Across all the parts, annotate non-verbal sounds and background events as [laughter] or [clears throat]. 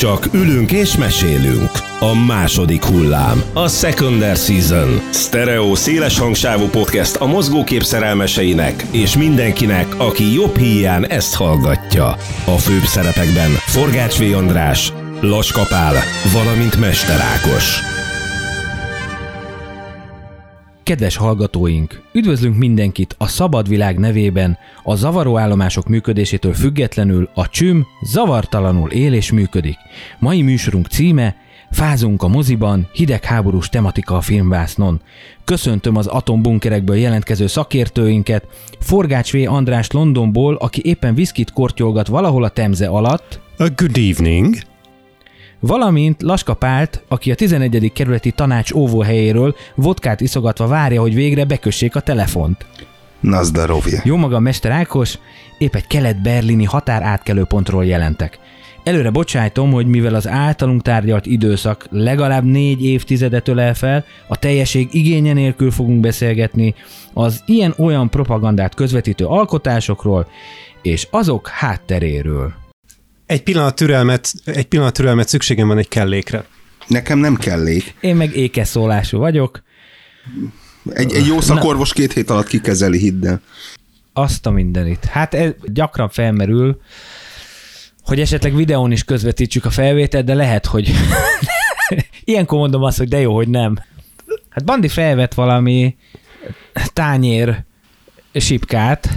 Csak ülünk és mesélünk. A második hullám. A Secondary Season. Stereo széles hangsávú podcast a mozgókép szerelmeseinek és mindenkinek, aki jobb híján ezt hallgatja. A főbb szerepekben Forgács V. András, Laska Pál, valamint Mester Ákos. Kedves hallgatóink, üdvözlünk mindenkit a Szabad Világ nevében, a zavaró állomások működésétől függetlenül a csüm zavartalanul él és működik. Mai műsorunk címe Fázunk a moziban, hidegháborús tematika a filmvásznon. Köszöntöm az atombunkerekből jelentkező szakértőinket, Forgács V. András Londonból, aki éppen viszkit kortyolgat valahol a temze alatt, A good evening. Valamint Laska Pált, aki a 11. kerületi tanács óvóhelyéről vodkát iszogatva várja, hogy végre bekössék a telefont. Na zdarovje. Jó magam, Mester Ákos, épp egy kelet-berlini határátkelőpontról jelentek. Előre bocsájtom, hogy mivel az általunk tárgyalt időszak legalább négy évtizedet ölel fel, a teljesség igénye nélkül fogunk beszélgetni az ilyen-olyan propagandát közvetítő alkotásokról és azok hátteréről. Egy pillanat türelmet, egy pillanat türelmet szükségem van egy kellékre. Nekem nem kellék. Én meg ékeszólású vagyok, Egy, egy jó szakorvos két hét alatt kikezeli, hidd el. azt a mindenit. Hát ez gyakran felmerül, hogy esetleg videón is közvetítsük a felvételt, de lehet, hogy [laughs] ilyenkor mondom azt, hogy de jó, hogy nem. Hát Bandi felvett valami tányér sipkát,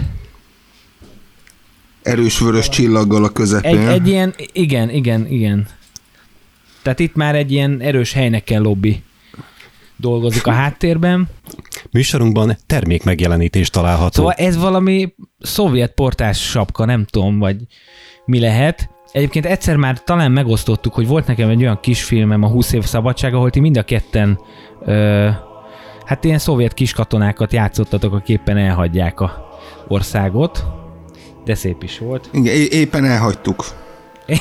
Erős vörös csillaggal a közepén. egy, egy ilyen, igen, igen, igen. Tehát itt már egy ilyen erős helynek kell lobby dolgozik a háttérben. Műsorunkban termék megjelenítés található. Szóval ez valami szovjet portás sapka, nem tudom, vagy mi lehet. Egyébként egyszer már talán megosztottuk, hogy volt nekem egy olyan kisfilmem, a 20 év szabadság, ahol ti mind a ketten ö, hát ilyen szovjet kiskatonákat játszottatok, akik éppen elhagyják a országot. De szép is volt. Igen, é- éppen elhagytuk. [laughs]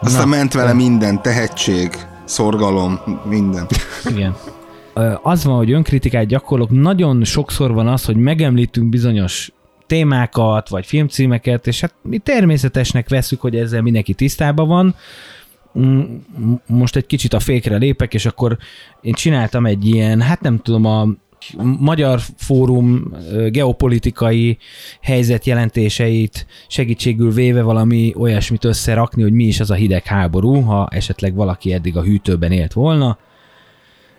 Aztán Na. ment vele minden, tehetség, szorgalom, minden. Igen. Az van, hogy önkritikát gyakorlok, nagyon sokszor van az, hogy megemlítünk bizonyos témákat, vagy filmcímeket, és hát mi természetesnek veszük, hogy ezzel mindenki tisztában van. Mm, Most egy kicsit a fékre lépek, és akkor én csináltam egy ilyen, hát nem tudom, a Magyar Fórum geopolitikai helyzetjelentéseit segítségül véve valami olyasmit összerakni, hogy mi is az a hidegháború, ha esetleg valaki eddig a hűtőben élt volna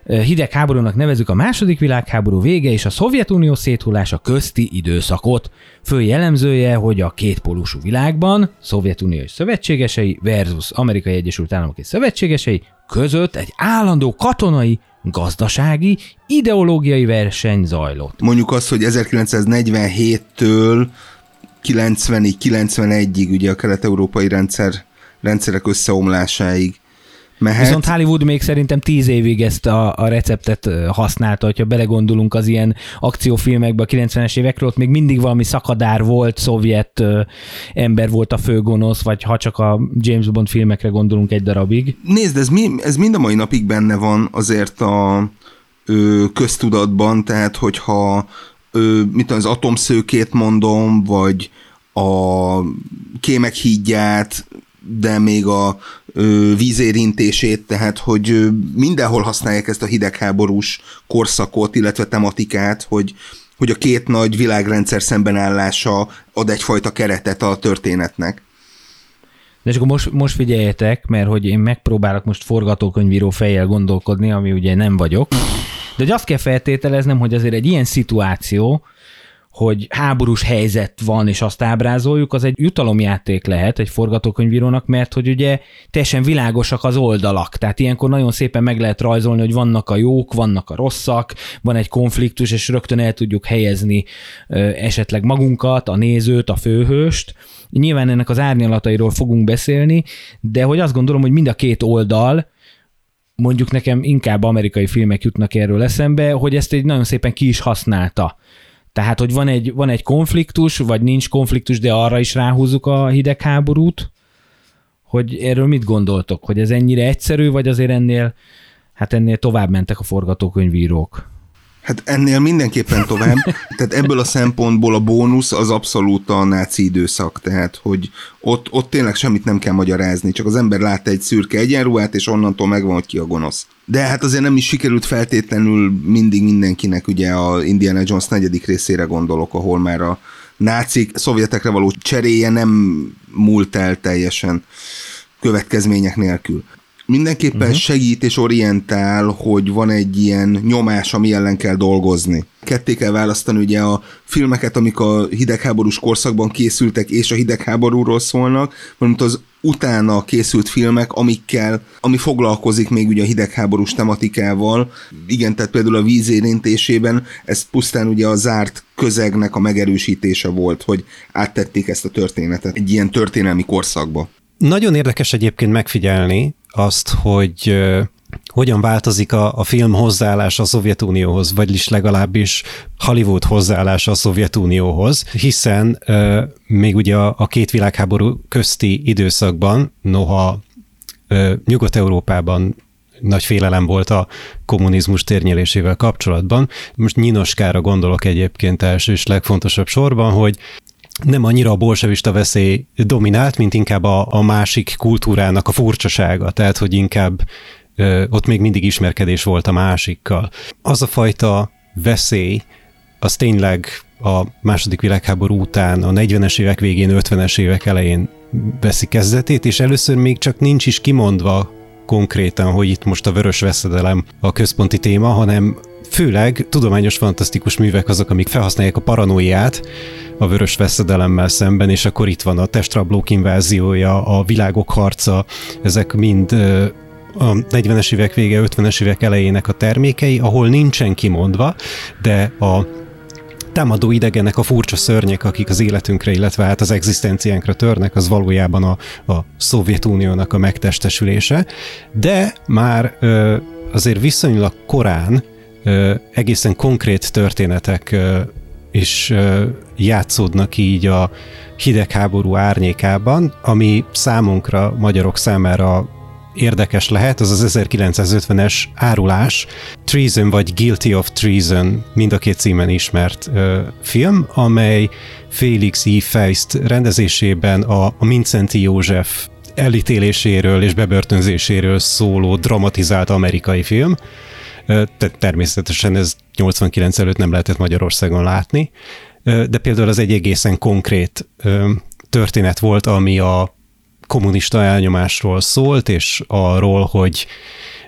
hidegháborúnak nevezük a második világháború vége és a Szovjetunió széthullása közti időszakot. Fő jellemzője, hogy a kétpólusú világban, Szovjetunió és szövetségesei versus Amerikai Egyesült Államok és szövetségesei között egy állandó katonai, gazdasági, ideológiai verseny zajlott. Mondjuk azt, hogy 1947-től 90-ig, 91-ig ugye a kelet-európai rendszer, rendszerek összeomlásáig mehet. Viszont Hollywood még szerintem tíz évig ezt a, a receptet használta, hogyha belegondolunk az ilyen akciófilmekbe a 90-es évekről, ott még mindig valami szakadár volt, szovjet ö, ember volt a főgonosz, vagy ha csak a James Bond filmekre gondolunk egy darabig. Nézd, ez, mi, ez mind a mai napig benne van azért a ö, köztudatban, tehát hogyha ö, mit tudom, az atomszőkét mondom, vagy a kémek hídját, de még a vízérintését, tehát hogy mindenhol használják ezt a hidegháborús korszakot, illetve tematikát, hogy hogy a két nagy világrendszer szembenállása ad egyfajta keretet a történetnek. De és most, most figyeljetek, mert hogy én megpróbálok most forgatókönyvíró fejjel gondolkodni, ami ugye nem vagyok, de hogy azt kell feltételeznem, hogy azért egy ilyen szituáció, hogy háborús helyzet van, és azt ábrázoljuk, az egy jutalomjáték lehet egy forgatókönyvírónak, mert hogy ugye teljesen világosak az oldalak. Tehát ilyenkor nagyon szépen meg lehet rajzolni, hogy vannak a jók, vannak a rosszak, van egy konfliktus, és rögtön el tudjuk helyezni esetleg magunkat, a nézőt, a főhőst. Nyilván ennek az árnyalatairól fogunk beszélni, de hogy azt gondolom, hogy mind a két oldal, mondjuk nekem inkább amerikai filmek jutnak erről eszembe, hogy ezt egy nagyon szépen ki is használta. Tehát, hogy van egy, van egy konfliktus, vagy nincs konfliktus, de arra is ráhúzzuk a hidegháborút, hogy erről mit gondoltok? Hogy ez ennyire egyszerű, vagy azért ennél, hát ennél tovább mentek a forgatókönyvírók? Hát ennél mindenképpen tovább. [laughs] Tehát ebből a szempontból a bónusz az abszolút a náci időszak, tehát hogy ott, ott tényleg semmit nem kell magyarázni, csak az ember lát egy szürke egyenruhát, és onnantól megvan, hogy ki a gonosz. De hát azért nem is sikerült feltétlenül mindig mindenkinek, ugye a Indiana Jones negyedik részére gondolok, ahol már a nácik szovjetekre való cseréje nem múlt el teljesen következmények nélkül mindenképpen uh-huh. segít és orientál, hogy van egy ilyen nyomás, ami ellen kell dolgozni. Ketté kell választani ugye a filmeket, amik a hidegháborús korszakban készültek, és a hidegháborúról szólnak, valamint az utána készült filmek, amikkel, ami foglalkozik még ugye a hidegháborús tematikával. Igen, tehát például a víz érintésében ez pusztán ugye a zárt közegnek a megerősítése volt, hogy áttették ezt a történetet egy ilyen történelmi korszakba. Nagyon érdekes egyébként megfigyelni, azt, hogy hogyan változik a, a film hozzáállása a Szovjetunióhoz, vagyis legalábbis Hollywood hozzáállása a Szovjetunióhoz, hiszen uh, még ugye a, a két világháború közti időszakban, noha uh, Nyugat-Európában nagy félelem volt a kommunizmus térnyelésével kapcsolatban. Most nyinoskára gondolok egyébként első és legfontosabb sorban, hogy nem annyira a bolsevista veszély dominált, mint inkább a, a másik kultúrának a furcsasága, tehát hogy inkább ö, ott még mindig ismerkedés volt a másikkal. Az a fajta veszély, az tényleg a második világháború után, a 40-es évek végén, 50-es évek elején veszi kezdetét, és először még csak nincs is kimondva konkrétan, hogy itt most a vörös veszedelem a központi téma, hanem főleg tudományos fantasztikus művek azok, amik felhasználják a paranoiát a vörös veszedelemmel szemben, és akkor itt van a testrablók inváziója, a világok harca, ezek mind a 40-es évek vége, 50-es évek elejének a termékei, ahol nincsen kimondva, de a támadó idegenek a furcsa szörnyek, akik az életünkre, illetve hát az egzisztenciánkra törnek, az valójában a, a Szovjetuniónak a megtestesülése, de már ö, azért viszonylag korán egészen konkrét történetek is játszódnak így a hidegháború árnyékában, ami számunkra, magyarok számára érdekes lehet, az az 1950-es árulás, Treason vagy Guilty of Treason, mind a két címen ismert ö, film, amely Félix E. Feist rendezésében a, a Mincenti József elítéléséről és bebörtönzéséről szóló dramatizált amerikai film. Természetesen ez 89 előtt nem lehetett Magyarországon látni, de például az egy egészen konkrét történet volt, ami a kommunista elnyomásról szólt, és arról, hogy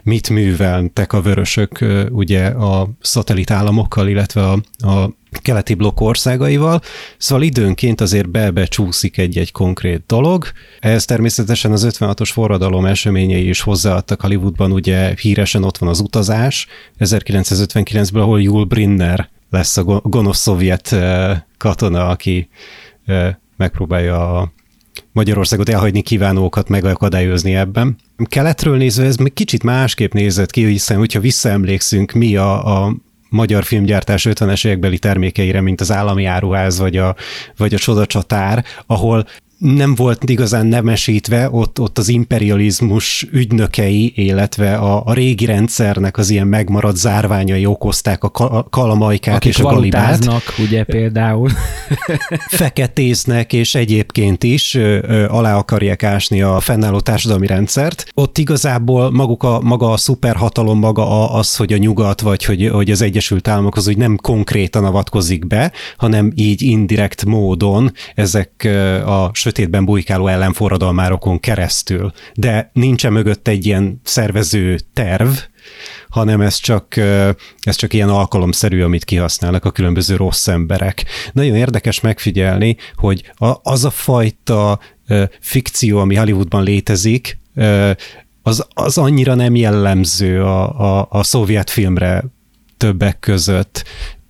mit műveltek a vörösök ugye a szatellitállamokkal, illetve a, a keleti blokk országaival, szóval időnként azért be-becsúszik egy-egy konkrét dolog. Ehhez természetesen az 56-os forradalom eseményei is hozzáadtak Hollywoodban, ugye híresen ott van az utazás 1959-ből, ahol Jul Brinner lesz a gonosz szovjet katona, aki megpróbálja a Magyarországot elhagyni kívánókat megakadályozni ebben. Keletről nézve ez még kicsit másképp nézett ki, hiszen hogyha visszaemlékszünk, mi a, a magyar filmgyártás 50-es évekbeli termékeire, mint az állami áruház vagy a, vagy a csodacsatár, ahol nem volt igazán nemesítve, ott, ott az imperializmus ügynökei, illetve a, a régi rendszernek az ilyen megmaradt zárványai okozták a kalamajkát Akik és a galibát. ugye például. [laughs] Feketéznek, és egyébként is ö, ö, alá akarják ásni a fennálló társadalmi rendszert. Ott igazából maguk a, maga a szuperhatalom, maga a, az, hogy a nyugat, vagy hogy, hogy az Egyesült Államok az úgy nem konkrétan avatkozik be, hanem így indirekt módon ezek a sötétben bujkáló ellenforradalmárokon keresztül. De nincsen mögött egy ilyen szervező terv, hanem ez csak, ez csak ilyen alkalomszerű, amit kihasználnak a különböző rossz emberek. Nagyon érdekes megfigyelni, hogy az a fajta fikció, ami Hollywoodban létezik, az, az annyira nem jellemző a, a, a szovjet filmre többek között.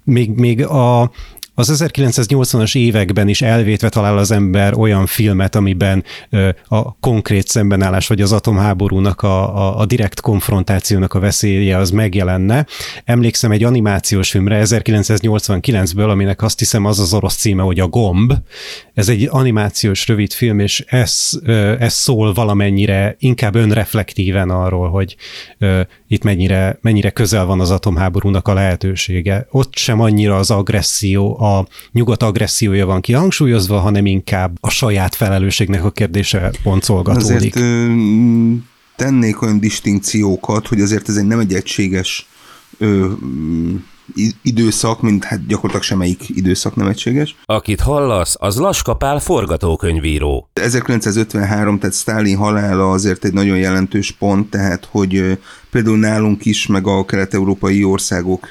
Még, még a, az 1980-as években is elvétve talál az ember olyan filmet, amiben a konkrét szembenállás vagy az atomháborúnak a, a, a direkt konfrontációnak a veszélye az megjelenne. Emlékszem egy animációs filmre 1989-ből, aminek azt hiszem az az orosz címe, hogy a Gomb. Ez egy animációs rövid film, és ez, ez szól valamennyire inkább önreflektíven arról, hogy itt mennyire, mennyire közel van az atomháborúnak a lehetősége. Ott sem annyira az agresszió, a nyugat agressziója van kihangsúlyozva, hanem inkább a saját felelősségnek a kérdése boncolgatódik. Azért tennék olyan distinkciókat, hogy azért ez egy nem egy egységes időszak, mint hát gyakorlatilag semmelyik időszak nem egységes. Akit hallasz, az Laskapál forgatókönyvíró. 1953, tehát Stalin halála azért egy nagyon jelentős pont, tehát hogy például nálunk is, meg a kelet-európai országok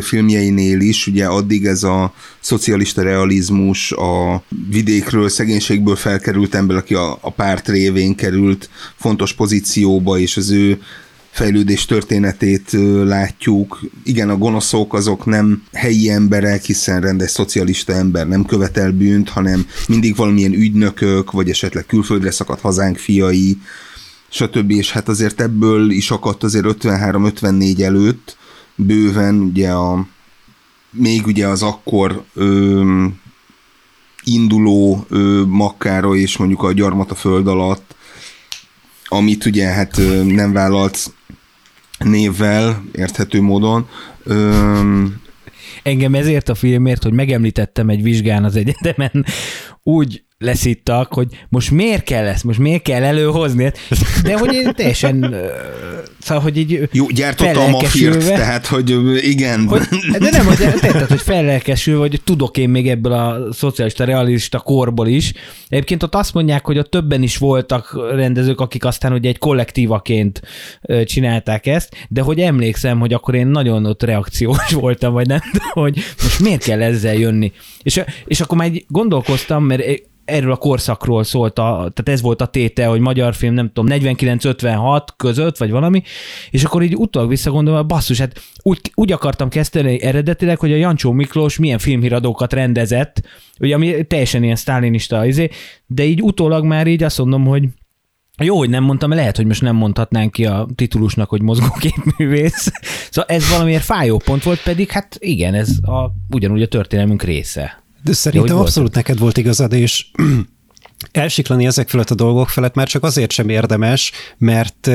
filmjeinél is, ugye addig ez a szocialista realizmus, a vidékről, szegénységből felkerült ember, aki a, a párt révén került fontos pozícióba, és az ő fejlődés történetét látjuk. Igen, a gonoszok azok nem helyi emberek, hiszen rendes szocialista ember nem követel bűnt, hanem mindig valamilyen ügynökök, vagy esetleg külföldre szakadt hazánk fiai, stb. És hát azért ebből is akadt azért 53-54 előtt bőven ugye a még ugye az akkor ö, induló ö, makkára és mondjuk a gyarmat a föld alatt, amit ugye hát ö, nem vállalt névvel, érthető módon. Öm... Engem ezért a filmért, hogy megemlítettem egy vizsgán az egyetemen, úgy leszittak, hogy most miért kell ezt, most miért kell előhozni, de hogy én teljesen, szóval, hogy így Jó, gyártotta a mafirt, tehát, hogy igen. Hogy, de nem, hogy, tehát, hogy fellelkesülve, hogy tudok én még ebből a szocialista, realista korból is. Egyébként ott azt mondják, hogy ott többen is voltak rendezők, akik aztán ugye egy kollektívaként csinálták ezt, de hogy emlékszem, hogy akkor én nagyon ott reakciós [laughs] voltam, vagy nem, hogy most miért kell ezzel jönni. És, és akkor már gondolkoztam, mert erről a korszakról szólt, a, tehát ez volt a téte, hogy magyar film, nem tudom, 49-56 között, vagy valami, és akkor így utólag visszagondolva, basszus, hát úgy, úgy akartam kezdeni eredetileg, hogy a Jancsó Miklós milyen filmhíradókat rendezett, ugye, ami teljesen ilyen sztálinista, izé, de így utólag már így azt mondom, hogy jó, hogy nem mondtam, lehet, hogy most nem mondhatnánk ki a titulusnak, hogy mozgóképművész. Szóval ez valamiért fájó pont volt, pedig hát igen, ez a, ugyanúgy a történelmünk része. De szerintem abszolút neked volt igazad, és [clears throat] elsiklani ezek felett a dolgok felett már csak azért sem érdemes, mert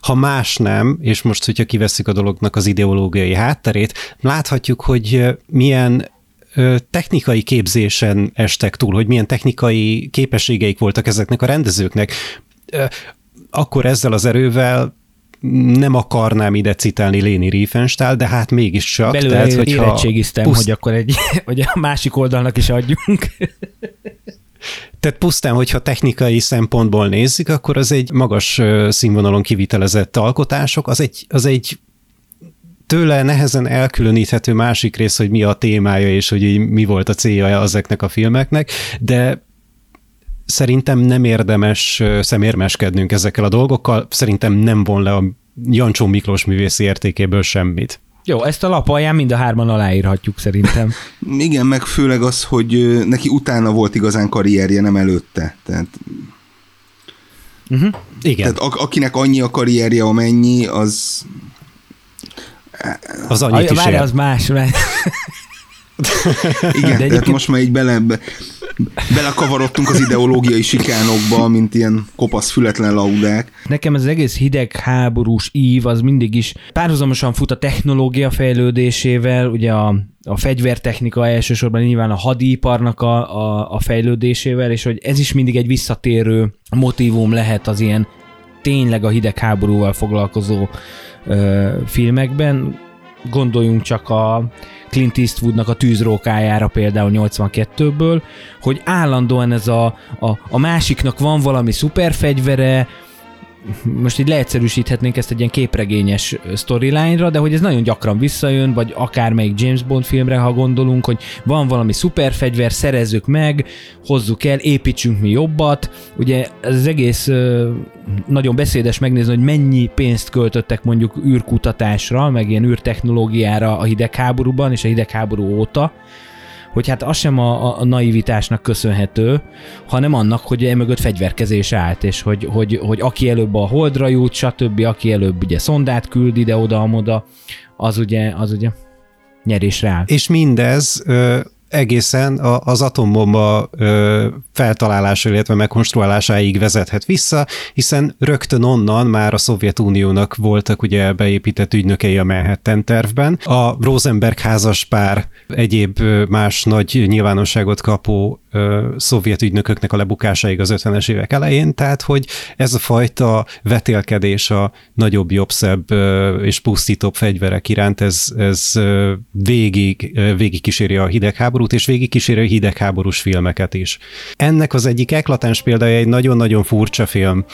ha más nem, és most, hogyha kiveszik a dolognak az ideológiai hátterét, láthatjuk, hogy milyen technikai képzésen estek túl, hogy milyen technikai képességeik voltak ezeknek a rendezőknek. Akkor ezzel az erővel nem akarnám ide citálni Léni Riefenstahl, de hát mégiscsak. Belőle tehát, hogyha érettségiztem, puszt... hogy akkor egy, [laughs] hogy a másik oldalnak is adjunk. [laughs] Tehát pusztán, hogyha technikai szempontból nézzük, akkor az egy magas színvonalon kivitelezett alkotások, az egy, az egy tőle nehezen elkülöníthető másik rész, hogy mi a témája, és hogy mi volt a célja ezeknek a filmeknek, de szerintem nem érdemes szemérmeskednünk ezekkel a dolgokkal, szerintem nem von le a Jancsó Miklós művészi értékéből semmit. Jó, ezt a lap alján mind a hárman aláírhatjuk szerintem. [laughs] Igen, meg főleg az, hogy neki utána volt igazán karrierje, nem előtte. Tehát Uh-huh. Igen. Tehát akinek annyi a karrierje, amennyi, az... Az annyit a, is várj, az más. Mert... [laughs] Igen, De tehát egyébként... most már így bele, belekavarodtunk az ideológiai sikánokba, mint ilyen kopasz fületlen laudák. Nekem ez az egész hideg háborús ív az mindig is párhuzamosan fut a technológia fejlődésével, ugye a, a fegyvertechnika elsősorban nyilván a hadiparnak a, a, a fejlődésével, és hogy ez is mindig egy visszatérő motivum lehet az ilyen tényleg a hidegháborúval foglalkozó ö, filmekben. Gondoljunk csak a Clint Eastwoodnak a tűzrókájára például 82-ből, hogy állandóan ez a, a, a másiknak van valami szuperfegyvere, most így leegyszerűsíthetnénk ezt egy ilyen képregényes storyline-ra, de hogy ez nagyon gyakran visszajön, vagy akármelyik James Bond filmre, ha gondolunk, hogy van valami szuperfegyver, szerezzük meg, hozzuk el, építsünk mi jobbat. Ugye ez az egész nagyon beszédes megnézni, hogy mennyi pénzt költöttek mondjuk űrkutatásra, meg ilyen űrtechnológiára a hidegháborúban és a hidegháború óta, hogy hát az sem a, a naivitásnak köszönhető, hanem annak, hogy emögött fegyverkezés állt, és hogy, hogy, hogy aki előbb a holdra jut, stb., aki előbb ugye szondát küld ide-oda-amoda, az ugye, az ugye nyerésre áll. És mindez egészen az atombomba feltalálása, illetve megkonstruálásáig vezethet vissza, hiszen rögtön onnan már a Szovjetuniónak voltak ugye beépített ügynökei a Manhattan tervben. A Rosenberg házas pár egyéb más nagy nyilvánosságot kapó szovjet ügynököknek a lebukásáig az 50-es évek elején, tehát hogy ez a fajta vetélkedés a nagyobb, jobb, szebb és pusztítóbb fegyverek iránt, ez, ez végig, végig kíséri a hidegháborút, és végig kíséri a hidegháborús filmeket is. Ennek az egyik eklatáns példája egy nagyon-nagyon furcsa film,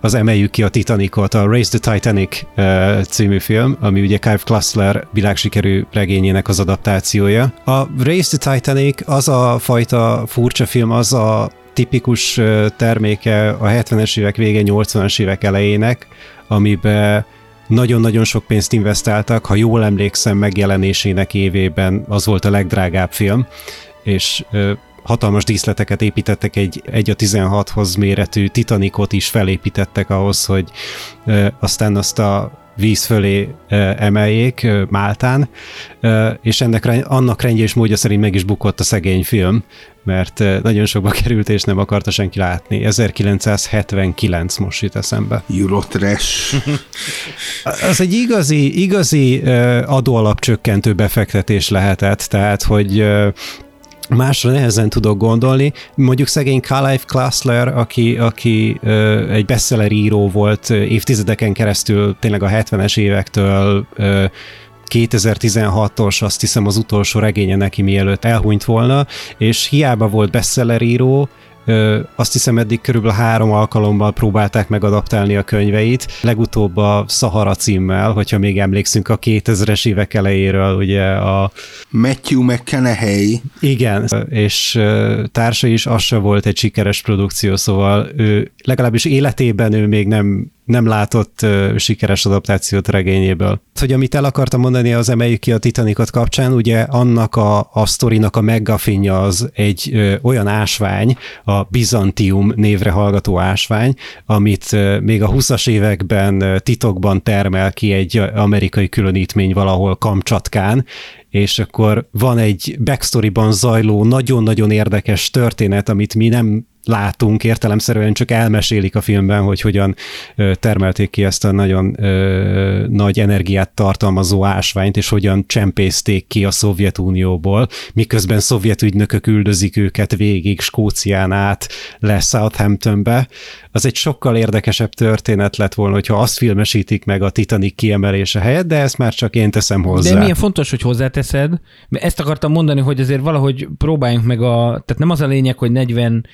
az emeljük ki a Titanicot, a Race the Titanic című film, ami ugye Clive Klassler világsikerű regényének az adaptációja. A Race the Titanic az a fajta furcsa film, az a tipikus terméke a 70-es évek vége, 80-as évek elejének, amiben nagyon-nagyon sok pénzt investáltak, ha jól emlékszem, megjelenésének évében az volt a legdrágább film, és hatalmas díszleteket építettek, egy, egy a 16-hoz méretű Titanicot is felépítettek ahhoz, hogy aztán azt a víz fölé emeljék Máltán, és ennek annak rendje és módja szerint meg is bukott a szegény film, mert nagyon sokba [laughs] került, és nem akarta senki látni. 1979 most jut eszembe. Eurotrash. [laughs] Az egy igazi, igazi adóalapcsökkentő befektetés lehetett, tehát, hogy másra nehezen tudok gondolni. Mondjuk szegény Clive Klassler, aki, aki ö, egy bestseller író volt évtizedeken keresztül, tényleg a 70-es évektől ö, 2016-os, azt hiszem az utolsó regénye neki mielőtt elhunyt volna, és hiába volt bestseller író, Ö, azt hiszem eddig körülbelül három alkalommal próbálták megadaptálni a könyveit, legutóbb a Sahara címmel, hogyha még emlékszünk a 2000-es évek elejéről, ugye a... Matthew McConaughey. Igen, és társa is, az se volt egy sikeres produkció, szóval ő legalábbis életében ő még nem nem látott uh, sikeres adaptációt regényéből. Hogy amit el akartam mondani, az emeljük ki a Titanicot kapcsán, ugye annak a, a sztorinak a meggafinja az egy ö, olyan ásvány, a Byzantium névre hallgató ásvány, amit ö, még a 20-as években titokban termel ki egy amerikai különítmény valahol Kamcsatkán, és akkor van egy backstoryban zajló nagyon-nagyon érdekes történet, amit mi nem látunk, értelemszerűen csak elmesélik a filmben, hogy hogyan termelték ki ezt a nagyon nagy energiát tartalmazó ásványt, és hogyan csempészték ki a Szovjetunióból, miközben szovjet ügynökök üldözik őket végig Skócián át le Southamptonbe. Az egy sokkal érdekesebb történet lett volna, hogyha azt filmesítik meg a Titanic kiemelése helyett, de ezt már csak én teszem hozzá. De milyen fontos, hogy hozzáteszed, mert ezt akartam mondani, hogy azért valahogy próbáljunk meg a, tehát nem az a lényeg, hogy 40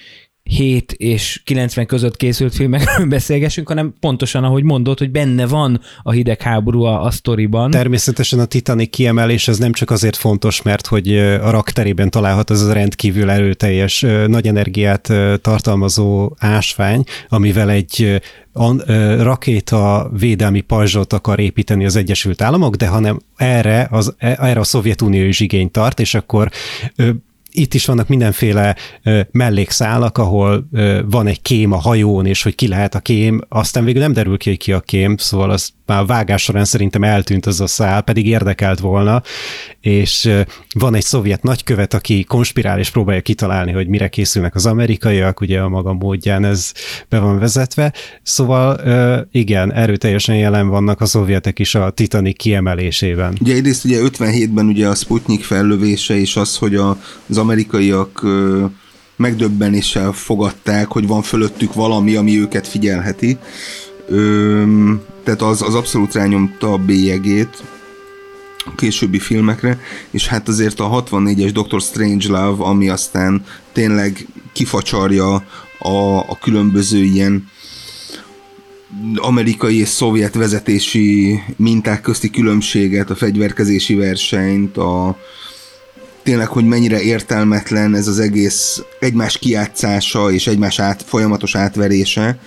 7 és 90 között készült filmekről [laughs] beszélgessünk, hanem pontosan, ahogy mondod, hogy benne van a hidegháború a, a sztoriban. Természetesen a Titanic kiemelés az nem csak azért fontos, mert hogy a rakterében találhat az a rendkívül erőteljes, nagy energiát tartalmazó ásvány, amivel egy rakéta védelmi pajzsot akar építeni az Egyesült Államok, de hanem erre, az, erre a Szovjetunió is igényt tart, és akkor itt is vannak mindenféle mellékszálak, ahol van egy kém a hajón, és hogy ki lehet a kém, aztán végül nem derül ki, hogy ki a kém, szóval az már a vágás során szerintem eltűnt az a szál, pedig érdekelt volna, és van egy szovjet nagykövet, aki konspirál és próbálja kitalálni, hogy mire készülnek az amerikaiak, ugye a maga módján ez be van vezetve, szóval igen, erőteljesen jelen vannak a szovjetek is a Titanic kiemelésében. Ugye egyrészt ugye 57-ben ugye a Sputnik fellövése és az, hogy a, az amerikaiak megdöbbenéssel fogadták, hogy van fölöttük valami, ami őket figyelheti. Ö, tehát az, az abszolút rányomta a bélyegét a későbbi filmekre, és hát azért a 64-es Doctor Strangelove, ami aztán tényleg kifacsarja a, a különböző ilyen amerikai és szovjet vezetési minták közti különbséget, a fegyverkezési versenyt, a, tényleg, hogy mennyire értelmetlen ez az egész egymás kiátszása és egymás át, folyamatos átverése.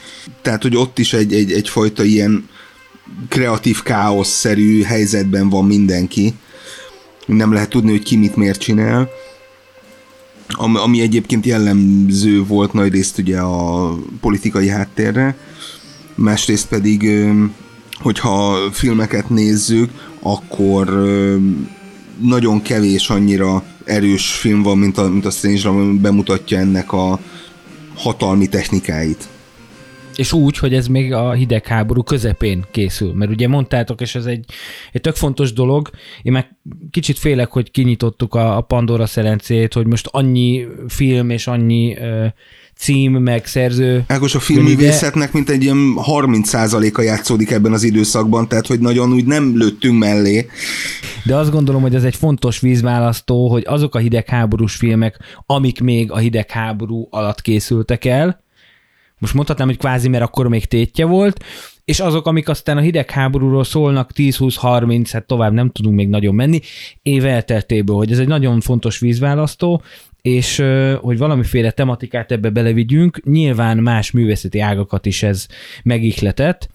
Tehát, hogy ott is egy, egy, egyfajta ilyen kreatív káosz-szerű helyzetben van mindenki. Nem lehet tudni, hogy ki mit miért csinál. Ami, ami egyébként jellemző volt nagy részt ugye a politikai háttérre. Másrészt pedig, hogyha filmeket nézzük, akkor nagyon kevés annyira erős film van, mint a, mint a Strange ami bemutatja ennek a hatalmi technikáit. És úgy, hogy ez még a hidegháború közepén készül. Mert ugye mondtátok, és ez egy, egy tök fontos dolog, én meg kicsit félek, hogy kinyitottuk a, a Pandora szelencét, hogy most annyi film és annyi uh, cím, meg szerző. Ágos, a filmművészetnek mint egy ilyen 30%-a játszódik ebben az időszakban, tehát hogy nagyon úgy nem lőttünk mellé. De azt gondolom, hogy ez egy fontos vízválasztó, hogy azok a hidegháborús filmek, amik még a hidegháború alatt készültek el, most mondhatnám, hogy kvázi, mert akkor még tétje volt, és azok, amik aztán a hidegháborúról szólnak 10-20-30, hát tovább nem tudunk még nagyon menni, év elteltéből, hogy ez egy nagyon fontos vízválasztó, és hogy valamiféle tematikát ebbe belevigyünk, nyilván más művészeti ágakat is ez megihletett,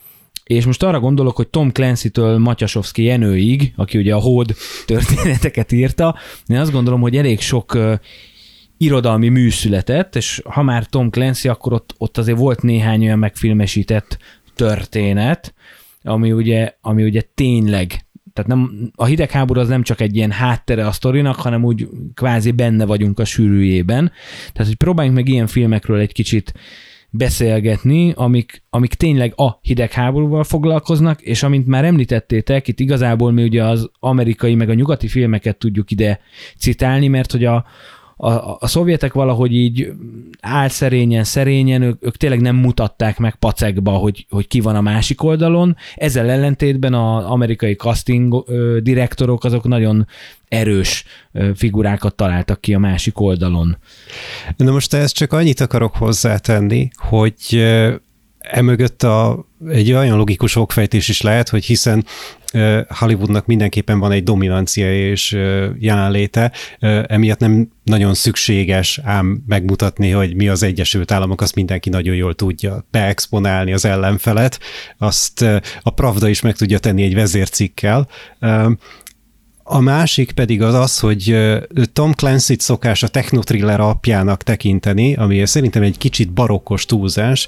és most arra gondolok, hogy Tom Clancy-től Matyasovszki Jenőig, aki ugye a hód történeteket írta, én azt gondolom, hogy elég sok irodalmi mű született, és ha már Tom Clancy, akkor ott, ott azért volt néhány olyan megfilmesített történet, ami ugye, ami ugye tényleg tehát nem, a hidegháború az nem csak egy ilyen háttere a sztorinak, hanem úgy kvázi benne vagyunk a sűrűjében. Tehát, hogy próbáljunk meg ilyen filmekről egy kicsit beszélgetni, amik, amik tényleg a hidegháborúval foglalkoznak, és amint már említettétek, itt igazából mi ugye az amerikai meg a nyugati filmeket tudjuk ide citálni, mert hogy a, a, a szovjetek valahogy így álszerényen, szerényen, ők, ők tényleg nem mutatták meg pacekba, hogy, hogy ki van a másik oldalon. Ezzel ellentétben az amerikai casting ö, direktorok azok nagyon erős ö, figurákat találtak ki a másik oldalon. Na most ezt csak annyit akarok hozzátenni, hogy emögött a, egy olyan logikus okfejtés is lehet, hogy hiszen Hollywoodnak mindenképpen van egy dominancia és jelenléte, emiatt nem nagyon szükséges ám megmutatni, hogy mi az Egyesült Államok, azt mindenki nagyon jól tudja. Beexponálni az ellenfelet, azt a Pravda is meg tudja tenni egy vezércikkel, a másik pedig az az, hogy Tom Clancy-t szokás a technotriller apjának tekinteni, ami szerintem egy kicsit barokkos túlzás,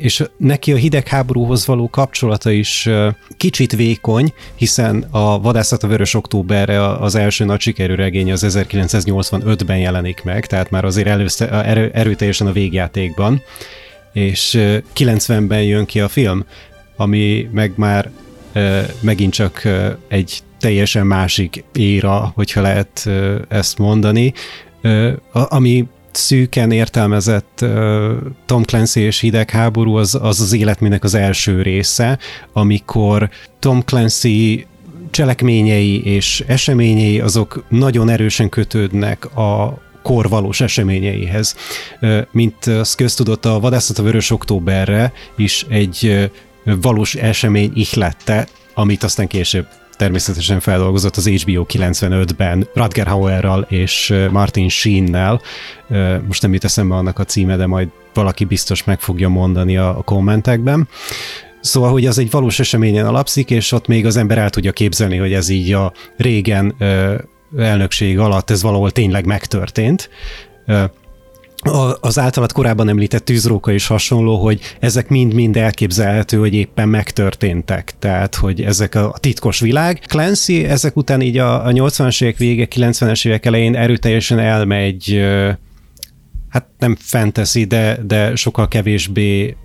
és neki a hidegháborúhoz való kapcsolata is kicsit vékony, hiszen a Vadászat a Vörös Októberre az első nagy sikerű regény az 1985-ben jelenik meg, tehát már azért előzte, erő, erőteljesen a végjátékban, és 90-ben jön ki a film, ami meg már megint csak egy teljesen másik éra, hogyha lehet ezt mondani, ami szűken értelmezett uh, Tom Clancy és hidegháború az, az az életműnek az első része, amikor Tom Clancy cselekményei és eseményei azok nagyon erősen kötődnek a kor valós eseményeihez. Mint az köztudott, a Vadászat a Vörös Októberre is egy valós esemény ihlette, amit aztán később természetesen feldolgozott az HBO 95-ben Radger Hauerral és Martin Sheen-nel. Most nem jut eszembe annak a címe, de majd valaki biztos meg fogja mondani a, a kommentekben. Szóval, hogy az egy valós eseményen alapszik, és ott még az ember el tudja képzelni, hogy ez így a régen elnökség alatt ez valahol tényleg megtörtént az általad korábban említett tűzróka is hasonló, hogy ezek mind-mind elképzelhető, hogy éppen megtörténtek. Tehát, hogy ezek a titkos világ. Clancy ezek után így a, a 80-as évek vége, 90-es évek elején erőteljesen elmegy hát nem fantasy, de, de sokkal kevésbé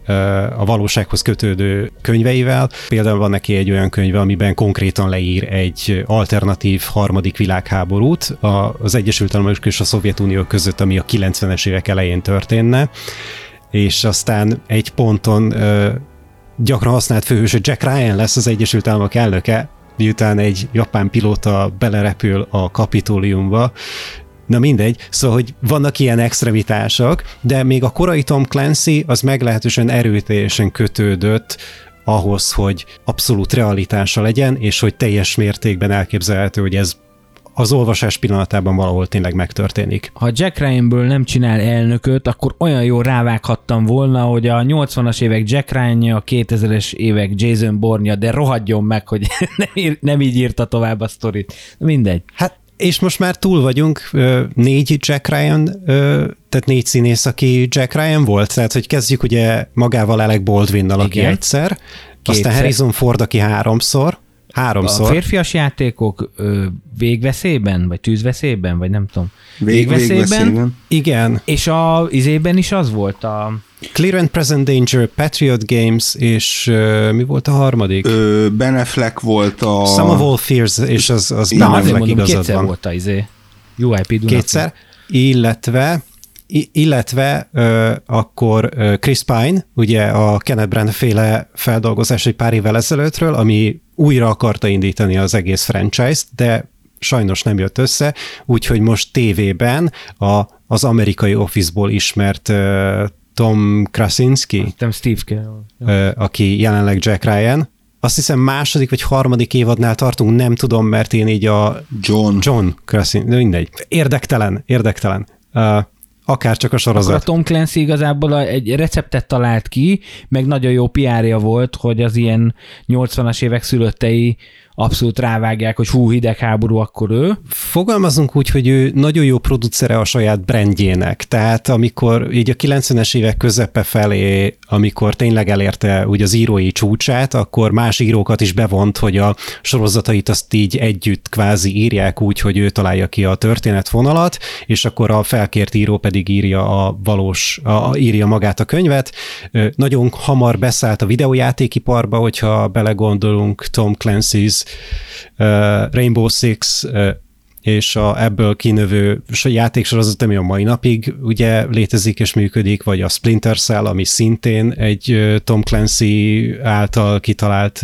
a valósághoz kötődő könyveivel. Például van neki egy olyan könyve, amiben konkrétan leír egy alternatív harmadik világháborút az Egyesült Államok és a Szovjetunió között, ami a 90-es évek elején történne, és aztán egy ponton gyakran használt főhős, Jack Ryan lesz az Egyesült Államok elnöke, miután egy japán pilóta belerepül a kapitóliumba, Na mindegy, szóval, hogy vannak ilyen extremitások, de még a korai Tom Clancy az meglehetősen erőteljesen kötődött ahhoz, hogy abszolút realitása legyen, és hogy teljes mértékben elképzelhető, hogy ez az olvasás pillanatában valahol tényleg megtörténik. Ha Jack Ryanből nem csinál elnököt, akkor olyan jól rávághattam volna, hogy a 80-as évek Jack ryan a 2000-es évek Jason Bourne-ja, de rohadjon meg, hogy [laughs] nem, ír, nem így írta tovább a sztorit. Mindegy. Hát és most már túl vagyunk, négy Jack Ryan, tehát négy színész, aki Jack Ryan volt, tehát hogy kezdjük ugye magával Alec Baldwinnal, aki Igen. egyszer, Kétszer. aztán Harrison Ford, aki háromszor, Háromszor. A férfias játékok ö, végveszélyben, vagy tűzveszélyben, vagy nem tudom. Vég, végveszélyben. Igen. És a izében is az volt a... Clear and Present Danger, Patriot Games, és uh, mi volt a harmadik? Ö, ben Affleck volt a... Some of All Fears, és az, az Na, Ben Affleck mondom, igazad kétszer van. volt a izé. UIP Duna. Kétszer. Illetve illetve ö, akkor ö, Chris Pine, ugye a Kenneth Branagh féle feldolgozás egy pár évvel ezelőttről, ami újra akarta indítani az egész franchise-t, de sajnos nem jött össze, úgyhogy most tévében a, az amerikai Office-ból ismert ö, Tom Krasinski, Nem Steve ö, aki jelenleg Jack Ryan, azt hiszem második vagy harmadik évadnál tartunk, nem tudom, mert én így a John. John Krasin, de mindegy. Érdektelen, érdektelen. Uh, akár csak a Akkor a sorozat. Tom Clancy igazából egy receptet talált ki, meg nagyon jó PR-ja volt, hogy az ilyen 80-as évek szülöttei abszolút rávágják, hogy hú, hidegháború, akkor ő. Fogalmazunk úgy, hogy ő nagyon jó producere a saját brandjének, tehát amikor így a 90-es évek közepe felé, amikor tényleg elérte úgy az írói csúcsát, akkor más írókat is bevont, hogy a sorozatait azt így együtt kvázi írják úgy, hogy ő találja ki a történetvonalat, és akkor a felkért író pedig írja a valós, a, írja magát a könyvet. Nagyon hamar beszállt a videójátékiparba, hogyha belegondolunk Tom Clancy's Rainbow Six uh, és a, ebből kinövő so- játéksorozat, ami a mai napig ugye létezik és működik, vagy a Splinter Cell, ami szintén egy Tom Clancy által kitalált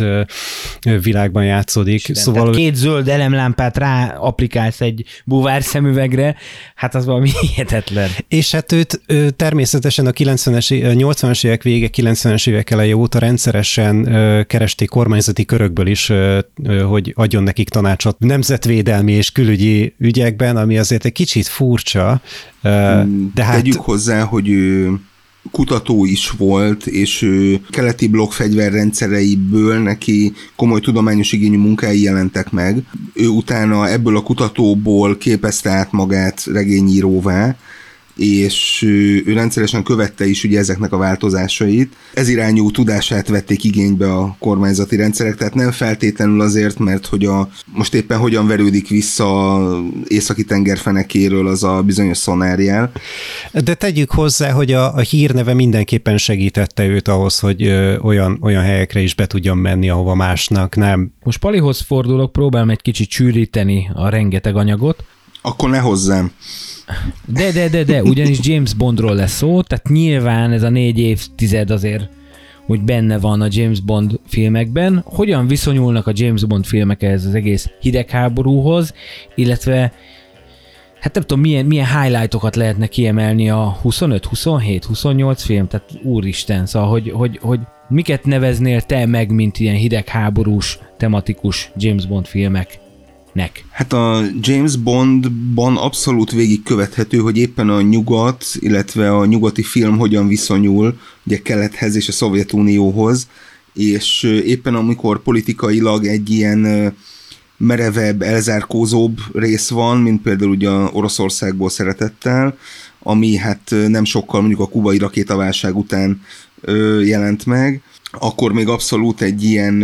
világban játszódik. Tehát szóval két zöld elemlámpát rá applikálsz egy buvár szemüvegre, hát az valami [laughs] hihetetlen. És hát őt természetesen a 90-es, é- ö, 80-as évek vége, 90-es évek eleje óta rendszeresen keresték kormányzati körökből is, hogy adjon nekik tanácsot nemzetvédelmi és külügyi ügyekben, ami azért egy kicsit furcsa, ö, de hát Tegyük hozzá, hogy ő kutató is volt, és ő keleti blokk fegyverrendszereiből neki komoly tudományos igényű munkái jelentek meg. Ő utána ebből a kutatóból képezte át magát regényíróvá, és ő, rendszeresen követte is ugye ezeknek a változásait. Ez irányú tudását vették igénybe a kormányzati rendszerek, tehát nem feltétlenül azért, mert hogy a, most éppen hogyan verődik vissza északi tenger fenekéről az a bizonyos szonárjel. De tegyük hozzá, hogy a, a hírneve mindenképpen segítette őt ahhoz, hogy ö, olyan, olyan helyekre is be tudjon menni, ahova másnak nem. Most Palihoz fordulok, próbálom egy kicsit csűríteni a rengeteg anyagot, Akkor ne hozzám. De, de, de, de, ugyanis James Bondról lesz szó, tehát nyilván ez a négy évtized azért, hogy benne van a James Bond filmekben. Hogyan viszonyulnak a James Bond filmek ehhez az egész hidegháborúhoz, illetve hát nem tudom, milyen, milyen highlightokat lehetne kiemelni a 25, 27, 28 film, tehát úristen, szóval, hogy, hogy, hogy miket neveznél te meg, mint ilyen hidegháborús, tematikus James Bond filmeknek? Hát a James Bondban abszolút végigkövethető, hogy éppen a nyugat, illetve a nyugati film hogyan viszonyul ugye kelethez és a Szovjetunióhoz, és éppen amikor politikailag egy ilyen merevebb, elzárkózóbb rész van, mint például ugye Oroszországból szeretettel, ami hát nem sokkal mondjuk a kubai rakétaválság után jelent meg, akkor még abszolút egy ilyen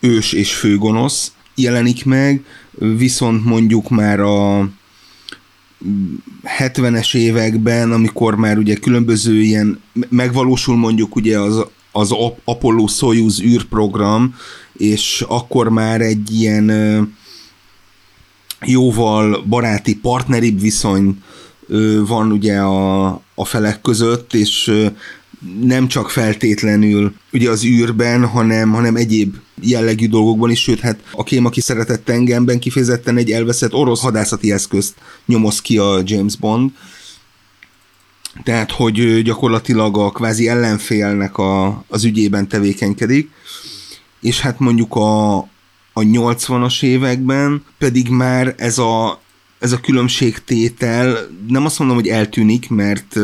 ős és főgonosz jelenik meg, viszont mondjuk már a 70-es években, amikor már ugye különböző ilyen, megvalósul mondjuk ugye az, az Ap- Apollo Soyuz űrprogram, és akkor már egy ilyen jóval baráti, partneribb viszony van ugye a, a felek között, és nem csak feltétlenül ugye az űrben, hanem, hanem egyéb jellegű dolgokban is, sőt, hát a kém, aki szeretett tengemben kifejezetten egy elveszett orosz hadászati eszközt nyomoz ki a James Bond. Tehát, hogy gyakorlatilag a kvázi ellenfélnek a, az ügyében tevékenykedik, és hát mondjuk a, a 80-as években pedig már ez a, ez a különbségtétel, nem azt mondom, hogy eltűnik, mert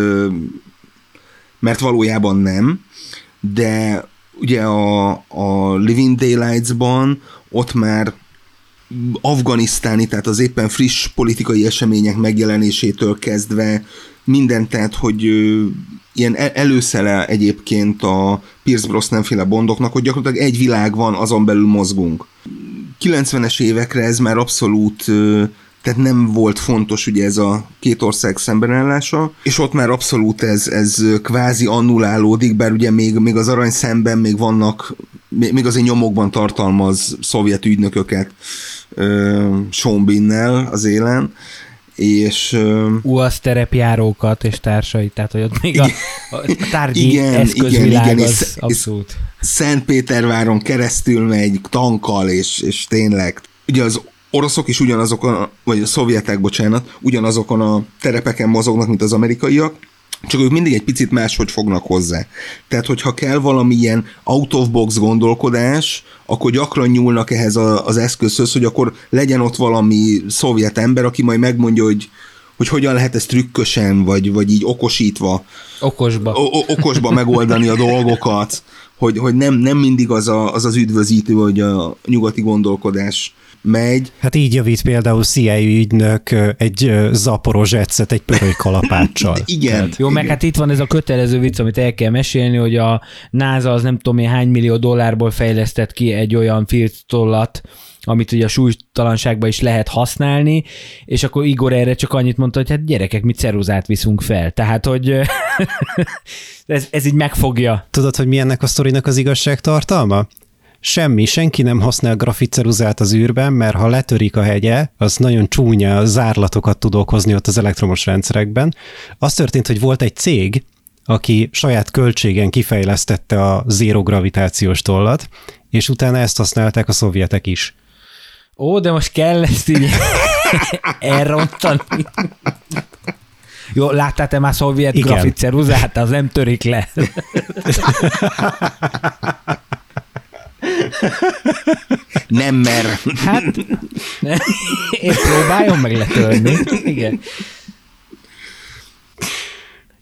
mert valójában nem, de ugye a, a Living Daylights-ban ott már afganisztáni, tehát az éppen friss politikai események megjelenésétől kezdve minden, tehát hogy ö, ilyen el- előszele egyébként a Pierce Brosnan féle bondoknak, hogy gyakorlatilag egy világ van, azon belül mozgunk. 90-es évekre ez már abszolút tehát nem volt fontos ugye ez a két ország szembenállása, és ott már abszolút ez, ez kvázi annulálódik, bár ugye még, még az arany szemben még vannak, még azért nyomokban tartalmaz szovjet ügynököket uh, Sean Binnel az élen, és... UASZ terepjárókat és társai, tehát hogy ott még a, a tárgyi igen, eszközvilág igen, igen, az és, abszolút. Szentpéterváron keresztül megy tankkal, és, és tényleg ugye az oroszok is ugyanazokon, vagy a szovjetek, bocsánat, ugyanazokon a terepeken mozognak, mint az amerikaiak, csak ők mindig egy picit máshogy fognak hozzá. Tehát, hogyha kell valamilyen out-of-box gondolkodás, akkor gyakran nyúlnak ehhez a, az eszközhöz, hogy akkor legyen ott valami szovjet ember, aki majd megmondja, hogy hogy hogyan lehet ezt trükkösen, vagy, vagy így okosítva. Okosba. O- okosba megoldani a dolgokat, hogy, hogy nem, nem mindig az, a, az az üdvözítő, hogy a nyugati gondolkodás megy. Hát így javít például CIA ügynök egy zaporozsetszet egy pöröly kalapáccsal. [laughs] igen. Tehát, jó, igen. meg hát itt van ez a kötelező vicc, amit el kell mesélni, hogy a NASA az nem tudom én hány millió dollárból fejlesztett ki egy olyan filctollat, amit ugye a súlytalanságban is lehet használni, és akkor Igor erre csak annyit mondta, hogy hát gyerekek, mi ceruzát viszunk fel. Tehát, hogy [laughs] ez, ez így megfogja. Tudod, hogy mi ennek a sztorinak az igazságtartalma? Semmi, senki nem használ grafitceruzát az űrben, mert ha letörik a hegye, az nagyon csúnya zárlatokat tud okozni ott az elektromos rendszerekben. Az történt, hogy volt egy cég, aki saját költségen kifejlesztette a zéro gravitációs tollat, és utána ezt használták a szovjetek is. Ó, de most kell ezt így [laughs] elrontani. Jó, láttál te már szovjet grafitceruzát? Az nem törik le. [laughs] Nem mer. Hát, én próbáljon meg letörni. Igen.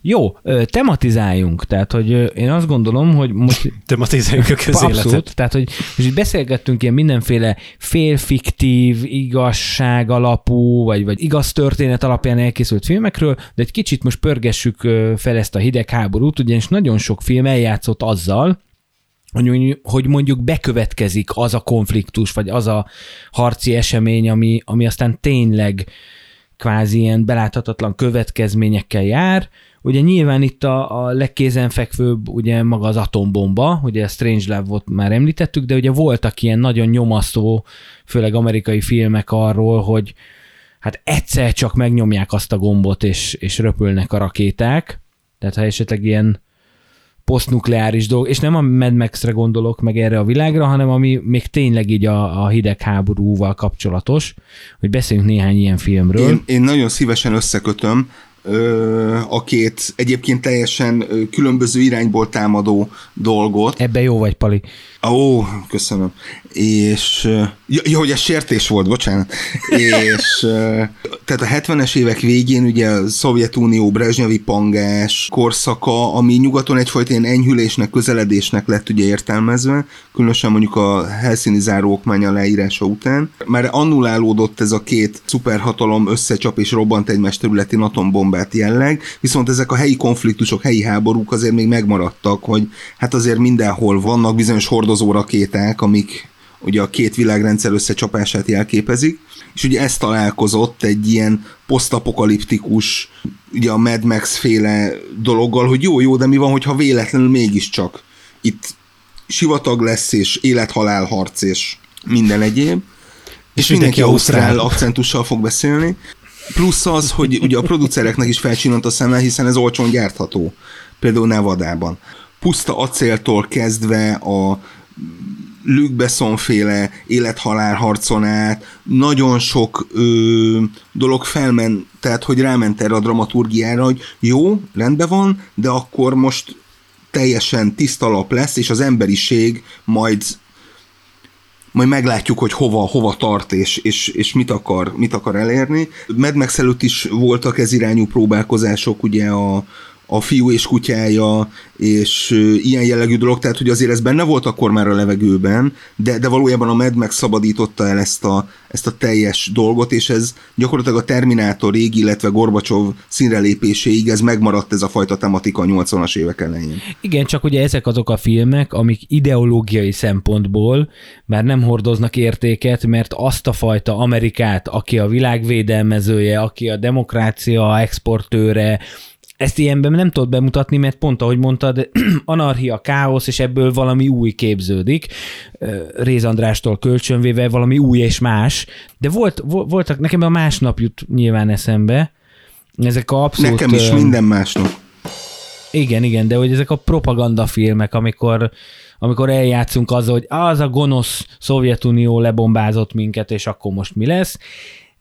Jó, tematizáljunk. Tehát, hogy én azt gondolom, hogy most... Tematizáljunk a közéletet. Abszolút. Tehát, hogy most így beszélgettünk ilyen mindenféle félfiktív, igazság alapú, vagy, vagy igaz történet alapján elkészült filmekről, de egy kicsit most pörgessük fel ezt a hidegháborút, ugyanis nagyon sok film eljátszott azzal, hogy mondjuk bekövetkezik az a konfliktus, vagy az a harci esemény, ami, ami aztán tényleg kvázi ilyen beláthatatlan következményekkel jár. Ugye nyilván itt a, a legkézenfekvőbb ugye maga az atombomba, ugye a Strange Love volt már említettük, de ugye voltak ilyen nagyon nyomasztó, főleg amerikai filmek arról, hogy hát egyszer csak megnyomják azt a gombot, és, és röpülnek a rakéták. Tehát ha esetleg ilyen posztnukleáris dolog, és nem a Mad Max-re gondolok meg erre a világra, hanem ami még tényleg így a, a hidegháborúval kapcsolatos, hogy beszéljünk néhány ilyen filmről. Én, én nagyon szívesen összekötöm a két egyébként teljesen különböző irányból támadó dolgot. Ebbe jó vagy, Pali. Ó, köszönöm. És, jó, ja, hogy ez sértés volt, bocsánat. És tehát a 70-es évek végén ugye a Szovjetunió Brezsnyavi pangás korszaka, ami nyugaton egyfajta ilyen enyhülésnek, közeledésnek lett ugye értelmezve, különösen mondjuk a helyszíni záróokmánya leírása után. Már annulálódott ez a két szuperhatalom összecsap és robbant egymás területén atombombát jelleg, viszont ezek a helyi konfliktusok, helyi háborúk azért még megmaradtak, hogy hát azért mindenhol vannak bizonyos hordozó rakéták, amik ugye a két világrendszer összecsapását jelképezik, és ugye ez találkozott egy ilyen posztapokaliptikus, ugye a Mad Max féle dologgal, hogy jó, jó, de mi van, hogyha véletlenül mégiscsak itt sivatag lesz, és élethalál harc, és minden egyéb. És, és mindenki ausztrál akcentussal fog beszélni. Plusz az, hogy ugye a producereknek is felcsinant a szemmel, hiszen ez olcsón gyártható. Például Nevadában. Puszta acéltól kezdve a Luc Besson féle élethalál harcon át, nagyon sok ö, dolog felment, tehát hogy ráment erre a dramaturgiára, hogy jó, rendben van, de akkor most teljesen tiszta lap lesz, és az emberiség majd majd meglátjuk, hogy hova, hova tart, és, és, és mit, akar, mit akar elérni. Mad Max előtt is voltak ez irányú próbálkozások, ugye a, a fiú és kutyája, és ilyen jellegű dolog, tehát hogy azért ez benne volt akkor már a levegőben, de, de valójában a Mad Max szabadította el ezt a, ezt a teljes dolgot, és ez gyakorlatilag a Terminátorig, illetve Gorbacsov színrelépéséig ez megmaradt ez a fajta tematika a 80-as évek elején. Igen, csak ugye ezek azok a filmek, amik ideológiai szempontból már nem hordoznak értéket, mert azt a fajta Amerikát, aki a világ védelmezője, aki a demokrácia exportőre, ezt ilyenben nem tudod bemutatni, mert pont ahogy mondtad, [clears throat] anarchia, káosz, és ebből valami új képződik, Réz Andrástól kölcsönvéve valami új és más, de volt, voltak, nekem a másnap jut nyilván eszembe, ezek a abszolút... Nekem is minden másnap. Igen, igen, de hogy ezek a propagandafilmek, amikor, amikor eljátszunk azzal, hogy az a gonosz Szovjetunió lebombázott minket, és akkor most mi lesz,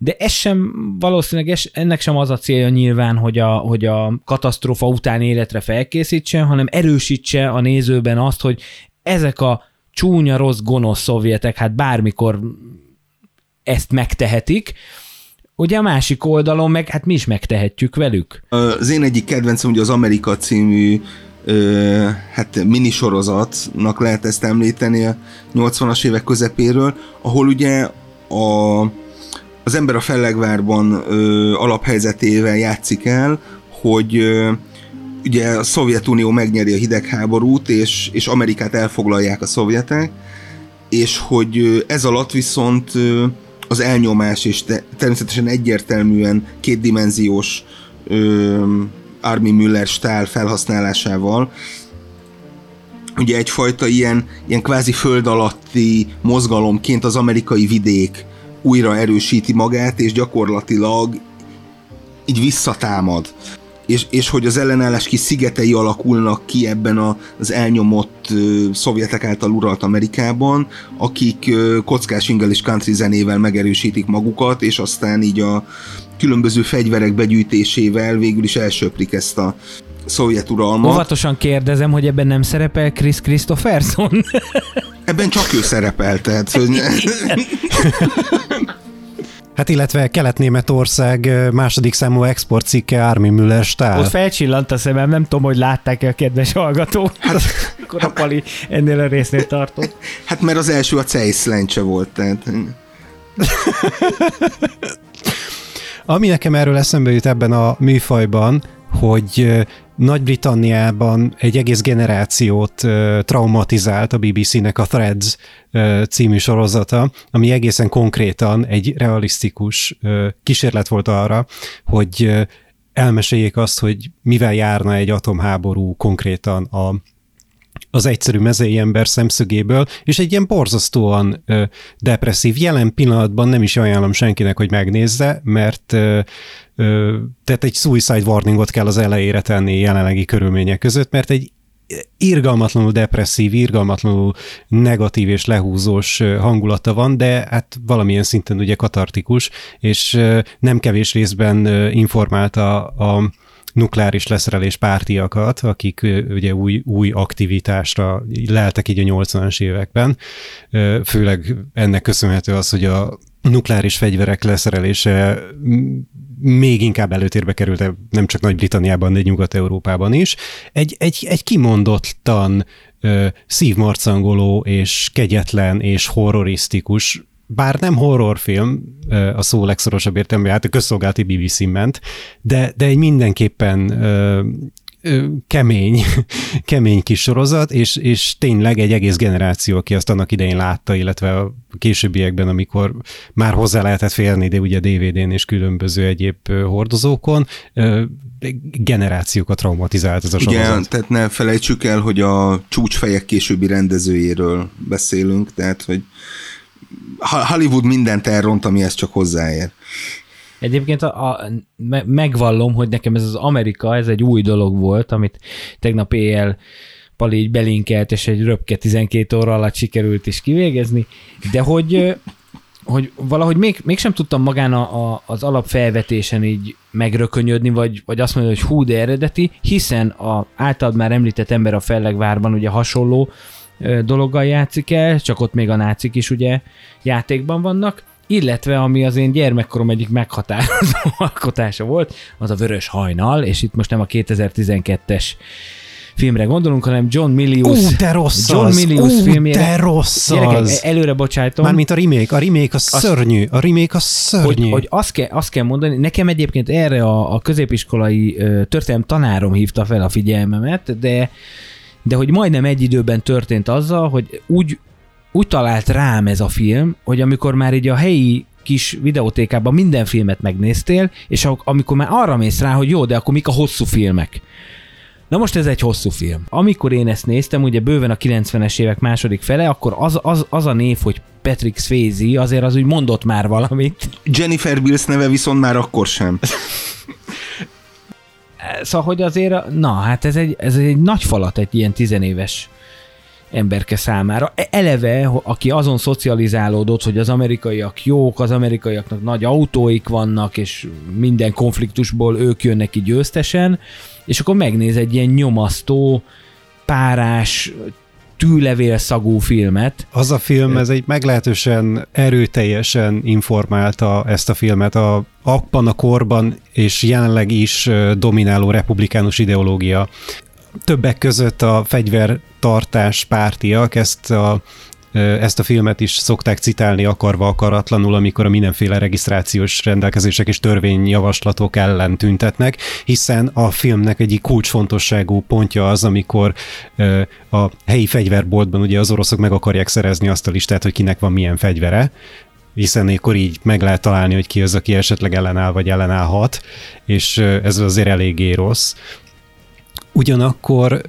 de ez sem valószínűleg ez, ennek sem az a célja nyilván, hogy a, hogy a katasztrófa után életre felkészítse, hanem erősítse a nézőben azt, hogy ezek a csúnya, rossz, gonosz szovjetek, hát bármikor ezt megtehetik, Ugye a másik oldalon meg, hát mi is megtehetjük velük. Az én egyik kedvencem ugye az Amerika című ö, hát minisorozatnak lehet ezt említeni a 80-as évek közepéről, ahol ugye a az ember a Fellegvárban ö, alaphelyzetével játszik el, hogy ö, ugye a Szovjetunió megnyeri a hidegháborút, és, és Amerikát elfoglalják a szovjetek, és hogy ez alatt viszont az elnyomás és te, természetesen egyértelműen kétdimenziós ö, Armin Müller stál felhasználásával. Ugye egyfajta ilyen, ilyen kvázi föld alatti mozgalomként az amerikai vidék újra erősíti magát, és gyakorlatilag így visszatámad. És, és hogy az ellenállás kis szigetei alakulnak ki ebben a, az elnyomott ö, szovjetek által uralt Amerikában, akik ö, kockás ingel és country zenével megerősítik magukat, és aztán így a különböző fegyverek begyűjtésével végül is elsöprik ezt a szovjet uralmat. Óvatosan kérdezem, hogy ebben nem szerepel Chris Christopherson? Ebben csak ő szerepel, tehát... Hogy... [laughs] Hát illetve Kelet-Németország második számú exportcikke Armin Müller Stahl. Ott felcsillant a szemem, nem tudom, hogy látták-e a kedves hallgató. Hát, [laughs] akkor a Pali ennél a résznél tartott. Hát mert az első a Zeiss lencse volt, tehát... Ami nekem erről eszembe jut ebben a műfajban, hogy nagy-Britanniában egy egész generációt traumatizált a BBC-nek a Threads című sorozata, ami egészen konkrétan egy realisztikus kísérlet volt arra, hogy elmeséljék azt, hogy mivel járna egy atomháború konkrétan a az egyszerű mezei ember szemszögéből, és egy ilyen borzasztóan ö, depresszív. Jelen pillanatban nem is ajánlom senkinek, hogy megnézze, mert ö, ö, tehát egy suicide warningot kell az elejére tenni jelenlegi körülmények között, mert egy irgalmatlanul depresszív, irgalmatlanul negatív és lehúzós hangulata van, de hát valamilyen szinten ugye katartikus, és nem kevés részben informálta a nukleáris leszerelés pártiakat, akik ugye új, új aktivitásra leltek így a 80-as években. Főleg ennek köszönhető az, hogy a nukleáris fegyverek leszerelése még inkább előtérbe került nem csak Nagy-Britanniában, de Nyugat-Európában is. Egy, egy, egy kimondottan szívmarcangoló és kegyetlen és horrorisztikus bár nem horrorfilm a szó legszorosabb értelmű, hát a közszolgálati BBC ment, de, de egy mindenképpen ö, ö, kemény, [laughs] kemény kis sorozat, és, és tényleg egy egész generáció, aki azt annak idején látta, illetve a későbbiekben, amikor már hozzá lehetett férni, de ugye DVD-n és különböző egyéb hordozókon, generációkat traumatizált ez a sorozat. Igen, tehát ne felejtsük el, hogy a csúcsfejek későbbi rendezőjéről beszélünk, tehát hogy Hollywood mindent elront, amihez csak hozzáér. Egyébként a, a, megvallom, hogy nekem ez az Amerika, ez egy új dolog volt, amit tegnap éjjel Pali így belinkelt, és egy röpke 12 óra alatt sikerült is kivégezni, de hogy, hogy valahogy még, mégsem tudtam magán a, a, az alapfelvetésen így megrökönyödni, vagy, vagy azt mondani, hogy hú, de eredeti, hiszen a általad már említett ember a Fellegvárban ugye hasonló dologgal játszik el, csak ott még a nácik is ugye játékban vannak, illetve ami az én gyermekkorom egyik meghatározó [laughs] alkotása volt, az a Vörös Hajnal, és itt most nem a 2012-es filmre gondolunk, hanem John Milius. Ú, de rossz John az. Milius Ú, filmjére. de rossz Gyerekek, az. előre bocsájtom. Mármint a remake. A remake a szörnyű. A remake a szörnyű. hogy, hogy azt, kell, azt kell mondani, nekem egyébként erre a, a középiskolai történelem tanárom hívta fel a figyelmemet, de, de hogy majdnem egy időben történt azzal, hogy úgy, úgy talált rám ez a film, hogy amikor már így a helyi kis videótékában minden filmet megnéztél, és amikor már arra mész rá, hogy jó, de akkor mik a hosszú filmek? Na most ez egy hosszú film. Amikor én ezt néztem, ugye bőven a 90-es évek második fele, akkor az, az, az a név, hogy Patrick Swayze, azért az úgy mondott már valamit. Jennifer Bills neve viszont már akkor sem. [laughs] Szóval, hogy azért, na, hát ez egy, ez egy nagy falat egy ilyen tizenéves emberke számára. E- Eleve, aki azon szocializálódott, hogy az amerikaiak jók, az amerikaiaknak nagy autóik vannak, és minden konfliktusból ők jönnek ki győztesen, és akkor megnéz egy ilyen nyomasztó, párás, tűlevél szagú filmet, Az a film, ez egy meglehetősen erőteljesen informálta ezt a filmet. A abban a korban és jelenleg is domináló republikánus ideológia. Többek között a fegyvertartás pártiak ezt a ezt a filmet is szokták citálni akarva akaratlanul, amikor a mindenféle regisztrációs rendelkezések és törvényjavaslatok ellen tüntetnek, hiszen a filmnek egyik kulcsfontosságú pontja az, amikor a helyi fegyverboltban ugye az oroszok meg akarják szerezni azt a listát, hogy kinek van milyen fegyvere, hiszen akkor így meg lehet találni, hogy ki az, aki esetleg ellenáll vagy ellenállhat, és ez azért eléggé rossz. Ugyanakkor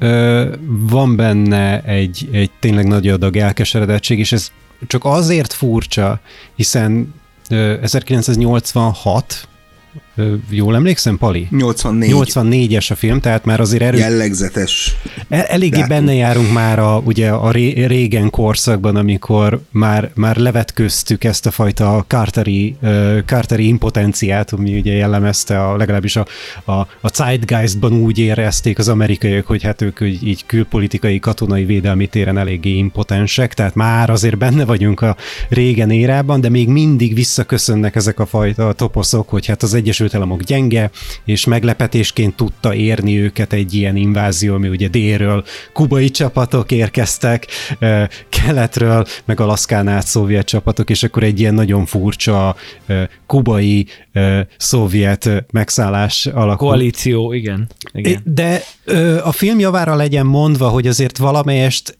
van benne egy, egy tényleg nagy adag elkeseredettség, és ez csak azért furcsa, hiszen ö, 1986, ö, jól emlékszem, Pali? 84. 84-es a film, tehát már azért erő, Jellegzetes. El, eléggé Dátum. benne járunk már a, ugye a ré, régen korszakban, amikor már, már levetköztük ezt a fajta Carteri, uh, Carteri impotenciát, ami ugye jellemezte a, legalábbis a, a, a Zeitgeistban úgy érezték az amerikaiak, hogy hát ők így, így külpolitikai, katonai védelmi téren eléggé impotensek, tehát már azért benne vagyunk a régen érában, de még mindig visszaköszönnek ezek a fajta toposzok, hogy hát az Egyesült Államok gyenge, és meglepetésként tudta érni őket egy ilyen invázió, ami ugye délről kubai csapatok érkeztek, keletről, meg Alaszkán át szovjet csapatok, és akkor egy ilyen nagyon furcsa kubai szovjet megszállás alakult. koalíció, igen. igen. De a film javára legyen mondva, hogy azért valamelyest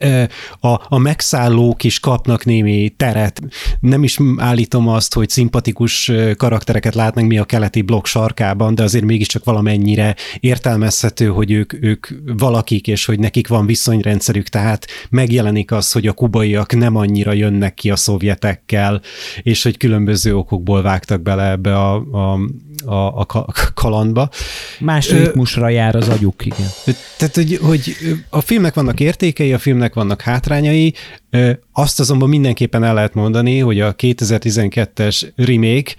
a, a megszállók is kapnak némi teret. Nem is állítom azt, hogy szimpatikus karaktereket látnánk mi a keleti blokk sarkában, de azért mégiscsak valamennyire értelmezhető, hogy ők, ők valakik, és hogy nekik van viszonyrendszerük, tehát megjelenik az, hogy a kubaiak nem annyira jönnek ki a szovjetekkel, és hogy különböző okokból vágtak bele ebbe a, a, a, a ka- kalandba. Más ritmusra jár az agyuk, igen. Tehát, hogy, hogy a filmnek vannak értékei, a filmnek vannak hátrányai, azt azonban mindenképpen el lehet mondani, hogy a 2012-es remake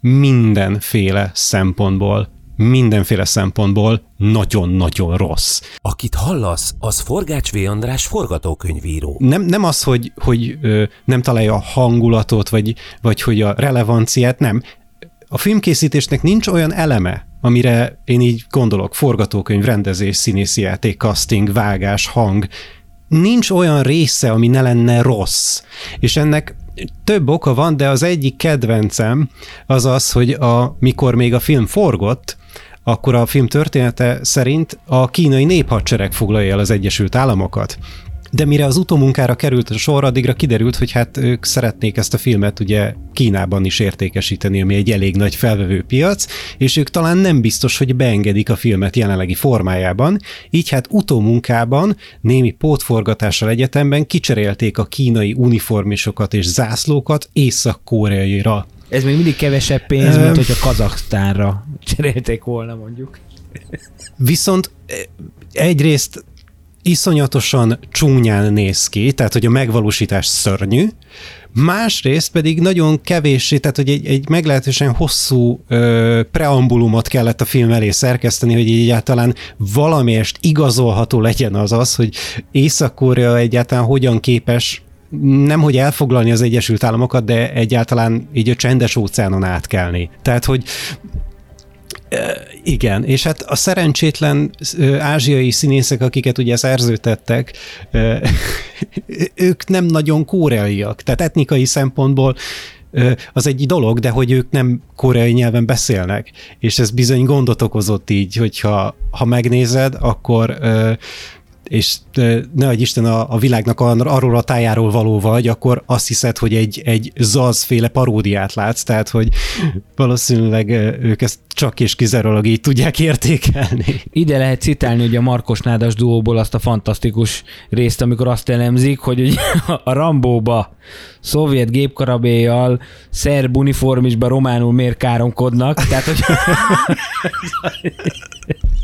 mindenféle szempontból, mindenféle szempontból nagyon-nagyon rossz. Akit hallasz, az Forgács V. András forgatókönyvíró. Nem, nem az, hogy, hogy ö, nem találja a hangulatot, vagy, vagy hogy a relevanciát, nem. A filmkészítésnek nincs olyan eleme, amire én így gondolok, forgatókönyv, rendezés, színészi játék, casting, vágás, hang, nincs olyan része, ami ne lenne rossz. És ennek több oka van, de az egyik kedvencem az az, hogy a, mikor még a film forgott, akkor a film története szerint a kínai néphadsereg foglalja el az Egyesült Államokat. De mire az utómunkára került a sor, addigra kiderült, hogy hát ők szeretnék ezt a filmet ugye Kínában is értékesíteni, ami egy elég nagy felvevő piac, és ők talán nem biztos, hogy beengedik a filmet jelenlegi formájában, így hát utómunkában némi pótforgatással egyetemben kicserélték a kínai uniformisokat és zászlókat észak-koreaira. Ez még mindig kevesebb pénz, mint hogyha Kazaksztánra cserélték volna mondjuk. Viszont eh, egyrészt iszonyatosan csúnyán néz ki, tehát hogy a megvalósítás szörnyű, másrészt pedig nagyon kevéssé, tehát hogy egy, egy meglehetősen hosszú ö, preambulumot kellett a film elé szerkeszteni, hogy egyáltalán valamelyest igazolható legyen az az, hogy Észak-Korea egyáltalán hogyan képes nem hogy elfoglalni az Egyesült Államokat, de egyáltalán így a csendes óceánon átkelni. Tehát, hogy igen, és hát a szerencsétlen ázsiai színészek, akiket ugye szerzőtettek, [laughs] ők nem nagyon koreaiak, tehát etnikai szempontból az egy dolog, de hogy ők nem koreai nyelven beszélnek, és ez bizony gondot okozott így, hogyha ha megnézed, akkor és ne egy Isten a, a világnak arról a tájáról való vagy, akkor azt hiszed, hogy egy, egy zazféle paródiát látsz, tehát hogy valószínűleg ők ezt csak és kizárólag így tudják értékelni. Ide lehet citálni ugye a Markos Nádas duóból azt a fantasztikus részt, amikor azt elemzik, hogy ugye a Rambóba szovjet gépkarabéjjal, szerb uniformisba románul miért káromkodnak, tehát hogy [laughs]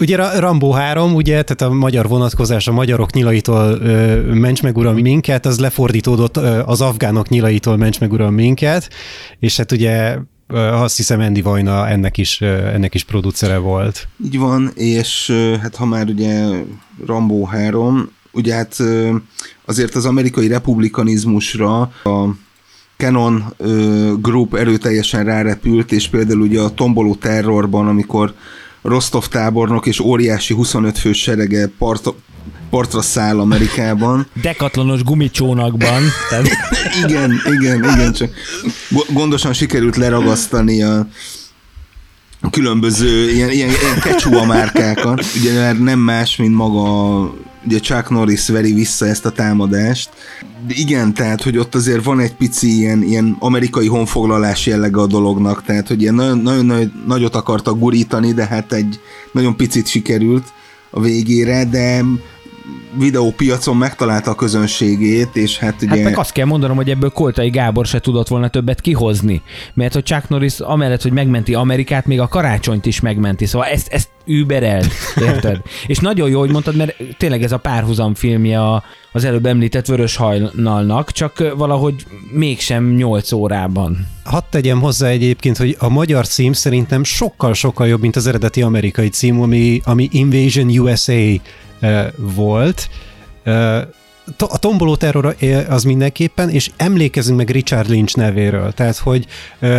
Ugye Rambo 3, ugye, tehát a magyar vonatkozás a magyarok nyilaitól ments meg uram minket, az lefordítódott az afgánok nyilaitól ments meg uram minket, és hát ugye azt hiszem Andy Vajna ennek is, ennek is producere volt. Így van, és hát ha már ugye Rambo 3, ugye hát azért az amerikai republikanizmusra a Canon Group erőteljesen rárepült, és például ugye a tomboló terrorban, amikor Rostov tábornok és óriási 25 fős serege part, partra száll Amerikában. [laughs] Dekatlonos gumicsónakban. [laughs] igen, igen, igen, csak gondosan sikerült leragasztani a különböző ilyen, ilyen, ilyen kecsúa márkákat, ugye mert nem más, mint maga ugye Chuck Norris veri vissza ezt a támadást. De igen, tehát, hogy ott azért van egy pici ilyen, ilyen amerikai honfoglalás jellege a dolognak, tehát, hogy ilyen nagyon, nagyon, nagyon nagyot akartak gurítani, de hát egy nagyon picit sikerült a végére, de videópiacon megtalálta a közönségét, és hát ugye... Hát meg azt kell mondanom, hogy ebből Koltai Gábor se tudott volna többet kihozni, mert hogy Chuck Norris amellett, hogy megmenti Amerikát, még a karácsonyt is megmenti, szóval ezt, ezt überelt, érted? [laughs] és nagyon jó, hogy mondtad, mert tényleg ez a párhuzam filmje a, az előbb említett Vörös hajnalnak, csak valahogy mégsem 8 órában. Hadd tegyem hozzá egyébként, hogy a magyar cím szerintem sokkal-sokkal jobb, mint az eredeti amerikai cím, ami, ami Invasion USA volt. A tomboló terror az mindenképpen, és emlékezünk meg Richard Lynch nevéről. Tehát, hogy [laughs]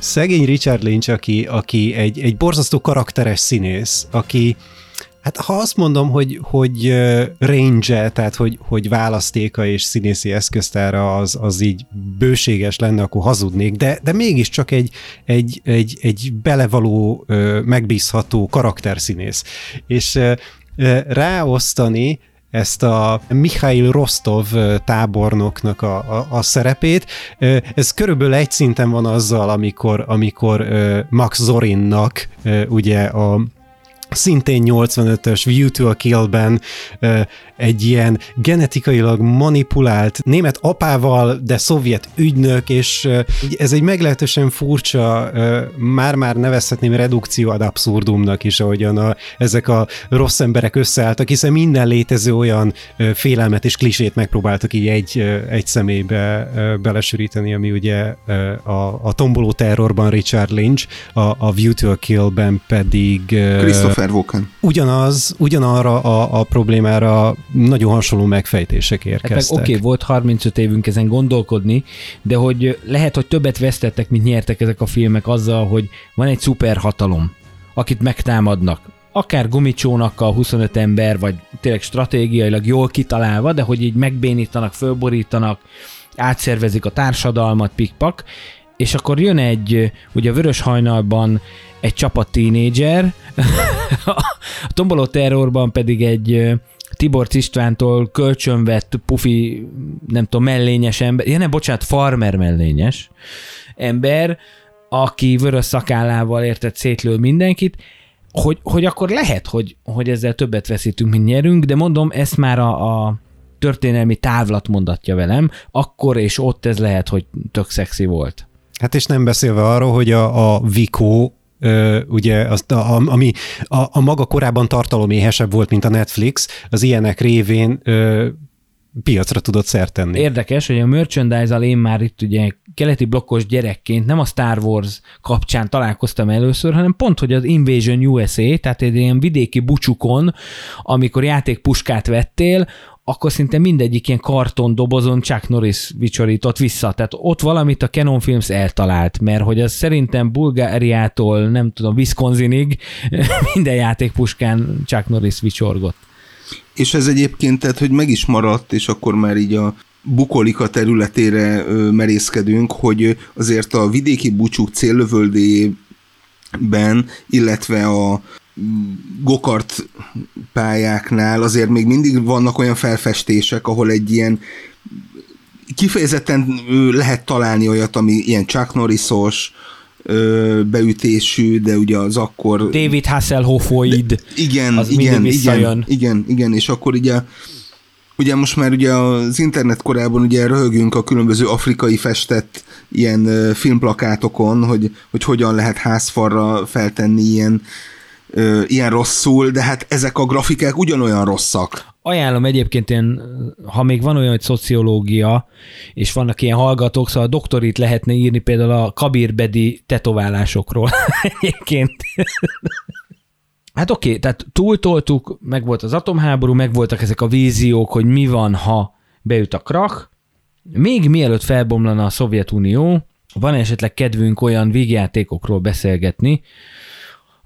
szegény Richard Lynch, aki, aki egy, egy borzasztó karakteres színész, aki, Hát ha azt mondom, hogy, hogy range tehát hogy, hogy választéka és színészi eszköztára az, az így bőséges lenne, akkor hazudnék, de, de mégiscsak egy, egy, egy, egy belevaló, megbízható karakterszínész. És ráosztani ezt a Mikhail Rostov tábornoknak a, a, a szerepét. Ez körülbelül egy szinten van azzal, amikor, amikor Max Zorinnak ugye a szintén 85-ös View to a Kill-ben egy ilyen genetikailag manipulált német apával, de szovjet ügynök, és ez egy meglehetősen furcsa, már-már nevezhetném redukció ad abszurdumnak is, ahogyan a, ezek a rossz emberek összeálltak, hiszen minden létező olyan félelmet és klisét megpróbáltak így egy, egy személybe belesűríteni, ami ugye a, a tomboló terrorban Richard Lynch, a, a View to a Kill-ben pedig Christopher Walken. Ugyanaz, ugyanarra a, a problémára nagyon hasonló megfejtések érkeztek. Hát oké, okay, volt 35 évünk ezen gondolkodni, de hogy lehet, hogy többet vesztettek, mint nyertek ezek a filmek azzal, hogy van egy szuperhatalom, akit megtámadnak. Akár gumicsónakkal 25 ember, vagy tényleg stratégiailag jól kitalálva, de hogy így megbénítanak, fölborítanak, átszervezik a társadalmat, pikpak, és akkor jön egy, ugye a Vörös Hajnalban egy csapat tínédzser, [laughs] a Tomboló Terrorban pedig egy Tibor Istvántól kölcsönvett pufi, nem tudom, mellényes ember, ja nem, bocsánat, farmer mellényes ember, aki vörös szakállával értett szétlől mindenkit, hogy, hogy akkor lehet, hogy, hogy ezzel többet veszítünk, mint nyerünk, de mondom, ezt már a, a történelmi távlat mondatja velem, akkor és ott ez lehet, hogy tök szexi volt. Hát és nem beszélve arról, hogy a, a Vico ugye, azt, a, ami a, a maga korábban tartaloméhesebb volt, mint a Netflix, az ilyenek révén piacra tudott szert. Érdekes, hogy a merchandise-al én már itt ugye keleti blokkos gyerekként nem a Star Wars kapcsán találkoztam először, hanem pont, hogy az Invasion USA, tehát egy ilyen vidéki bucsukon, amikor játékpuskát vettél, akkor szinte mindegyik ilyen karton dobozon Chuck Norris vicsorított vissza. Tehát ott valamit a Canon Films eltalált, mert hogy az szerintem Bulgáriától, nem tudom, Wisconsinig [laughs] minden játékpuskán Chuck Norris vicsorgott. És ez egyébként, tehát, hogy meg is maradt, és akkor már így a bukolika területére merészkedünk, hogy azért a vidéki bucsuk céllövöldéjében, illetve a gokart pályáknál azért még mindig vannak olyan felfestések, ahol egy ilyen kifejezetten lehet találni olyat, ami ilyen Chuck Norrisos, beütésű, de ugye az akkor... David Hasselhoffoid. Igen, az igen, igen, igen, igen, és akkor ugye Ugye most már ugye az internet korában ugye röhögünk a különböző afrikai festett ilyen filmplakátokon, hogy, hogy hogyan lehet házfarra feltenni ilyen ilyen rosszul, de hát ezek a grafikák ugyanolyan rosszak. Ajánlom egyébként én, ha még van olyan, hogy szociológia, és vannak ilyen hallgatók, szóval a doktorit lehetne írni például a kabirbedi tetoválásokról [laughs] egyébként. Hát oké, okay, tehát túltoltuk, meg volt az atomháború, meg voltak ezek a víziók, hogy mi van, ha beüt a krach. Még mielőtt felbomlana a Szovjetunió, van esetleg kedvünk olyan végjátékokról beszélgetni,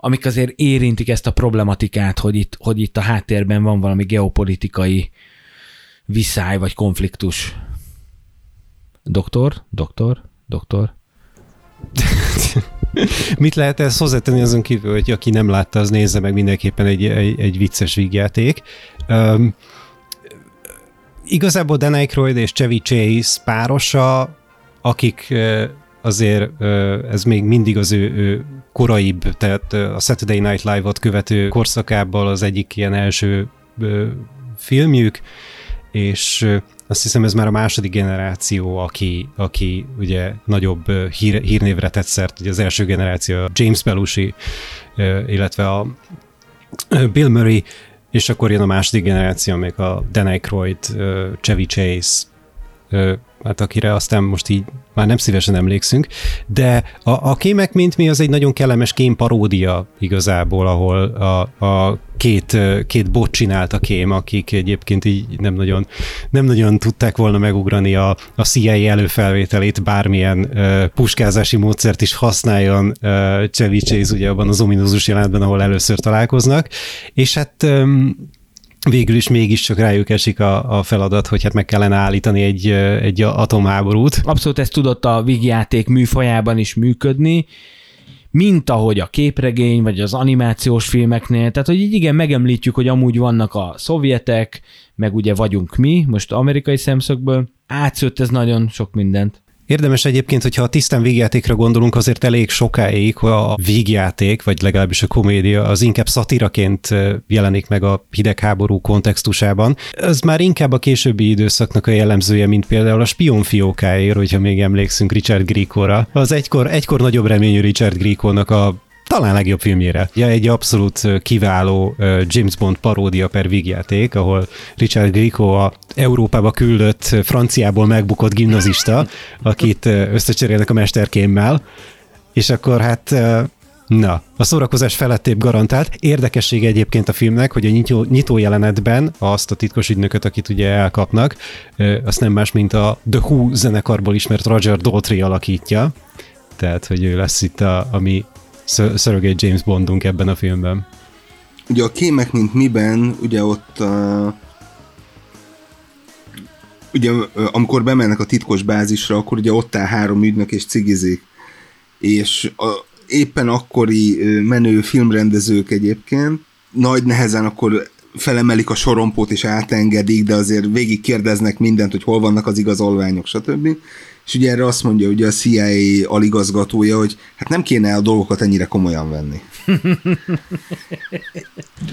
amik azért érintik ezt a problematikát, hogy itt, hogy itt a háttérben van valami geopolitikai viszály vagy konfliktus. Doktor, doktor, doktor. [laughs] Mit lehet ezt hozzátenni azon kívül, hogy aki nem látta, az nézze meg mindenképpen egy, egy, egy vicces vígjáték. Um, igazából Dan Aykroyd és Chevy Chase párosa, akik azért ez még mindig az ő, ő koraibb, tehát a Saturday Night Live-ot követő korszakából az egyik ilyen első filmjük, és azt hiszem ez már a második generáció, aki, aki ugye nagyobb hír, hírnévre tett szert, ugye az első generáció James Belushi, illetve a Bill Murray, és akkor jön a második generáció, még a Dan Aykroyd, Chevy Chase, hát akire aztán most így már nem szívesen emlékszünk, de a, a kémek, mint mi, az egy nagyon kellemes kém paródia igazából, ahol a, a két, két bot csinált a kém, akik egyébként így nem nagyon, nem nagyon tudták volna megugrani a, a CIA előfelvételét, bármilyen uh, puskázási módszert is használjon Chevy Chase ugye abban az ominózus jelentben, ahol először találkoznak, és hát um, végül is mégiscsak rájuk esik a, a feladat, hogy hát meg kellene állítani egy, egy atomháborút. Abszolút ezt tudott a vígjáték műfajában is működni, mint ahogy a képregény, vagy az animációs filmeknél, tehát hogy így igen, megemlítjük, hogy amúgy vannak a szovjetek, meg ugye vagyunk mi, most amerikai szemszögből, átszőtt ez nagyon sok mindent. Érdemes egyébként, hogyha a tisztán végjátékra gondolunk, azért elég sokáig a végjáték, vagy legalábbis a komédia, az inkább szatiraként jelenik meg a hidegháború kontextusában. Ez már inkább a későbbi időszaknak a jellemzője, mint például a spionfiókáért, hogyha még emlékszünk Richard Grieco-ra. Az egykor, egykor nagyobb reményű Richard Grieco-nak a talán legjobb filmjére. Ja, egy abszolút kiváló James Bond paródia per vígjáték, ahol Richard Grieco a Európába küldött franciából megbukott gimnazista, akit összecserélnek a mesterkémmel, és akkor hát Na, a szórakozás felettébb garantált. Érdekesség egyébként a filmnek, hogy a nyitó, nyitó jelenetben azt a titkos ügynököt, akit ugye elkapnak, azt nem más, mint a The Who zenekarból ismert Roger Daltrey alakítja. Tehát, hogy ő lesz itt a, a mi Surrogate James Bondunk ebben a filmben. Ugye a kémek, mint miben, ugye ott uh, ugye amikor bemennek a titkos bázisra, akkor ugye ott áll három ügynök és cigizik. És a, éppen akkori menő filmrendezők egyébként nagy nehezen akkor felemelik a sorompót és átengedik, de azért végig kérdeznek mindent, hogy hol vannak az igazolványok, stb. És ugye erre azt mondja ugye a CIA aligazgatója, hogy hát nem kéne a dolgokat ennyire komolyan venni. [laughs]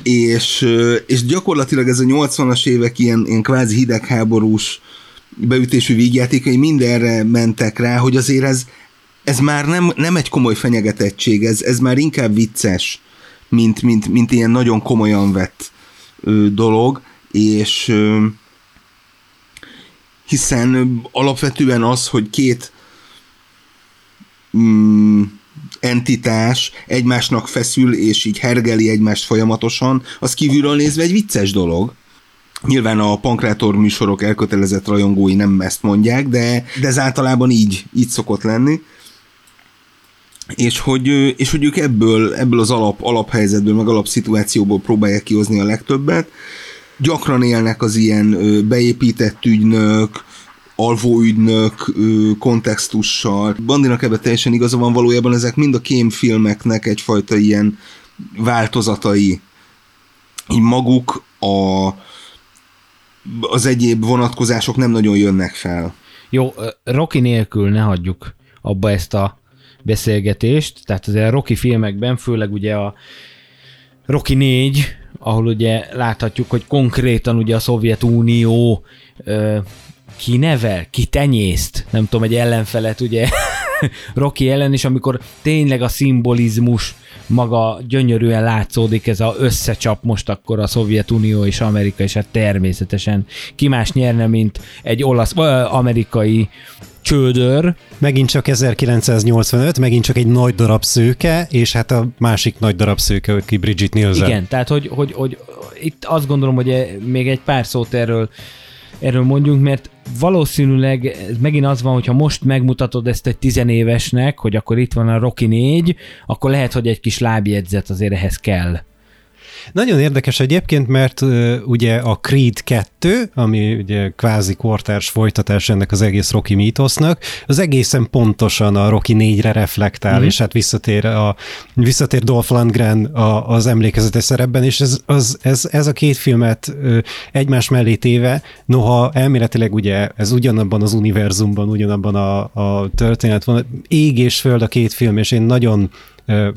és, és gyakorlatilag ez a 80-as évek ilyen, ilyen kvázi hidegháborús beütésű vígjátékai mindenre mentek rá, hogy azért ez, ez már nem, nem egy komoly fenyegetettség, ez, ez már inkább vicces, mint, mint, mint ilyen nagyon komolyan vett ö, dolog, és ö, hiszen alapvetően az, hogy két mm, entitás egymásnak feszül, és így hergeli egymást folyamatosan, az kívülről nézve egy vicces dolog. Nyilván a pankrátor műsorok elkötelezett rajongói nem ezt mondják, de, de ez általában így, így szokott lenni. És hogy, és hogy ők ebből, ebből az alap, alaphelyzetből, meg alapszituációból próbálják kihozni a legtöbbet. Gyakran élnek az ilyen beépített ügynök, alvóügynök kontextussal. Bandinak ebben teljesen igaza van, valójában ezek mind a kémfilmeknek egyfajta ilyen változatai. Így maguk a, az egyéb vonatkozások nem nagyon jönnek fel. Jó, Rocky nélkül ne hagyjuk abba ezt a beszélgetést, tehát azért a Rocky filmekben, főleg ugye a Rocky 4, ahol ugye láthatjuk, hogy konkrétan ugye a Szovjetunió ö, ki nevel, ki tenyészt, nem tudom, egy ellenfelet ugye [laughs] Rocky ellen, és amikor tényleg a szimbolizmus maga gyönyörűen látszódik, ez a összecsap most akkor a Szovjetunió és Amerika, és hát természetesen ki más nyerne, mint egy olasz, ö, amerikai csődör. Megint csak 1985, megint csak egy nagy darab szőke, és hát a másik nagy darab szőke, ki Bridget Nielsen. Igen, tehát hogy, hogy, hogy itt azt gondolom, hogy még egy pár szót erről erről mondjunk, mert valószínűleg ez megint az van, hogyha most megmutatod ezt egy tizenévesnek, hogy akkor itt van a Rocky 4, akkor lehet, hogy egy kis lábjegyzet azért ehhez kell. Nagyon érdekes egyébként, mert uh, ugye a Creed 2, ami ugye kvázi kortárs folytatás ennek az egész Rocky mítosznak, az egészen pontosan a Rocky 4-re reflektál, mm. és hát visszatér, a, visszatér Dolph Lundgren a, az emlékezetes szerepben, és ez, az, ez, ez a két filmet uh, egymás mellé téve, noha elméletileg ugye ez ugyanabban az univerzumban, ugyanabban a, a történet van, ég és föld a két film, és én nagyon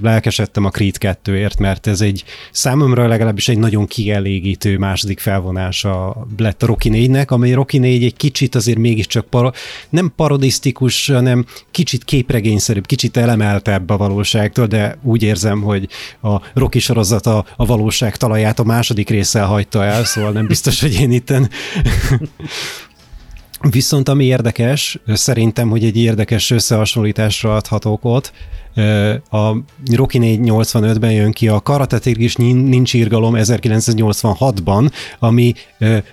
lelkesedtem a Creed 2-ért, mert ez egy számomra legalábbis egy nagyon kielégítő második felvonása lett a Rocky 4-nek, amely Rocky 4 egy kicsit azért mégiscsak para, nem parodisztikus, hanem kicsit képregényszerűbb, kicsit elemeltebb a valóságtól, de úgy érzem, hogy a Rocky sorozat a, a valóság talaját a második résszel hagyta el, szóval nem biztos, hogy én itten Viszont ami érdekes, szerintem, hogy egy érdekes összehasonlításra adhatok ott, a Rocky 485-ben jön ki a Karate Tigris Nincs írgalom 1986-ban, ami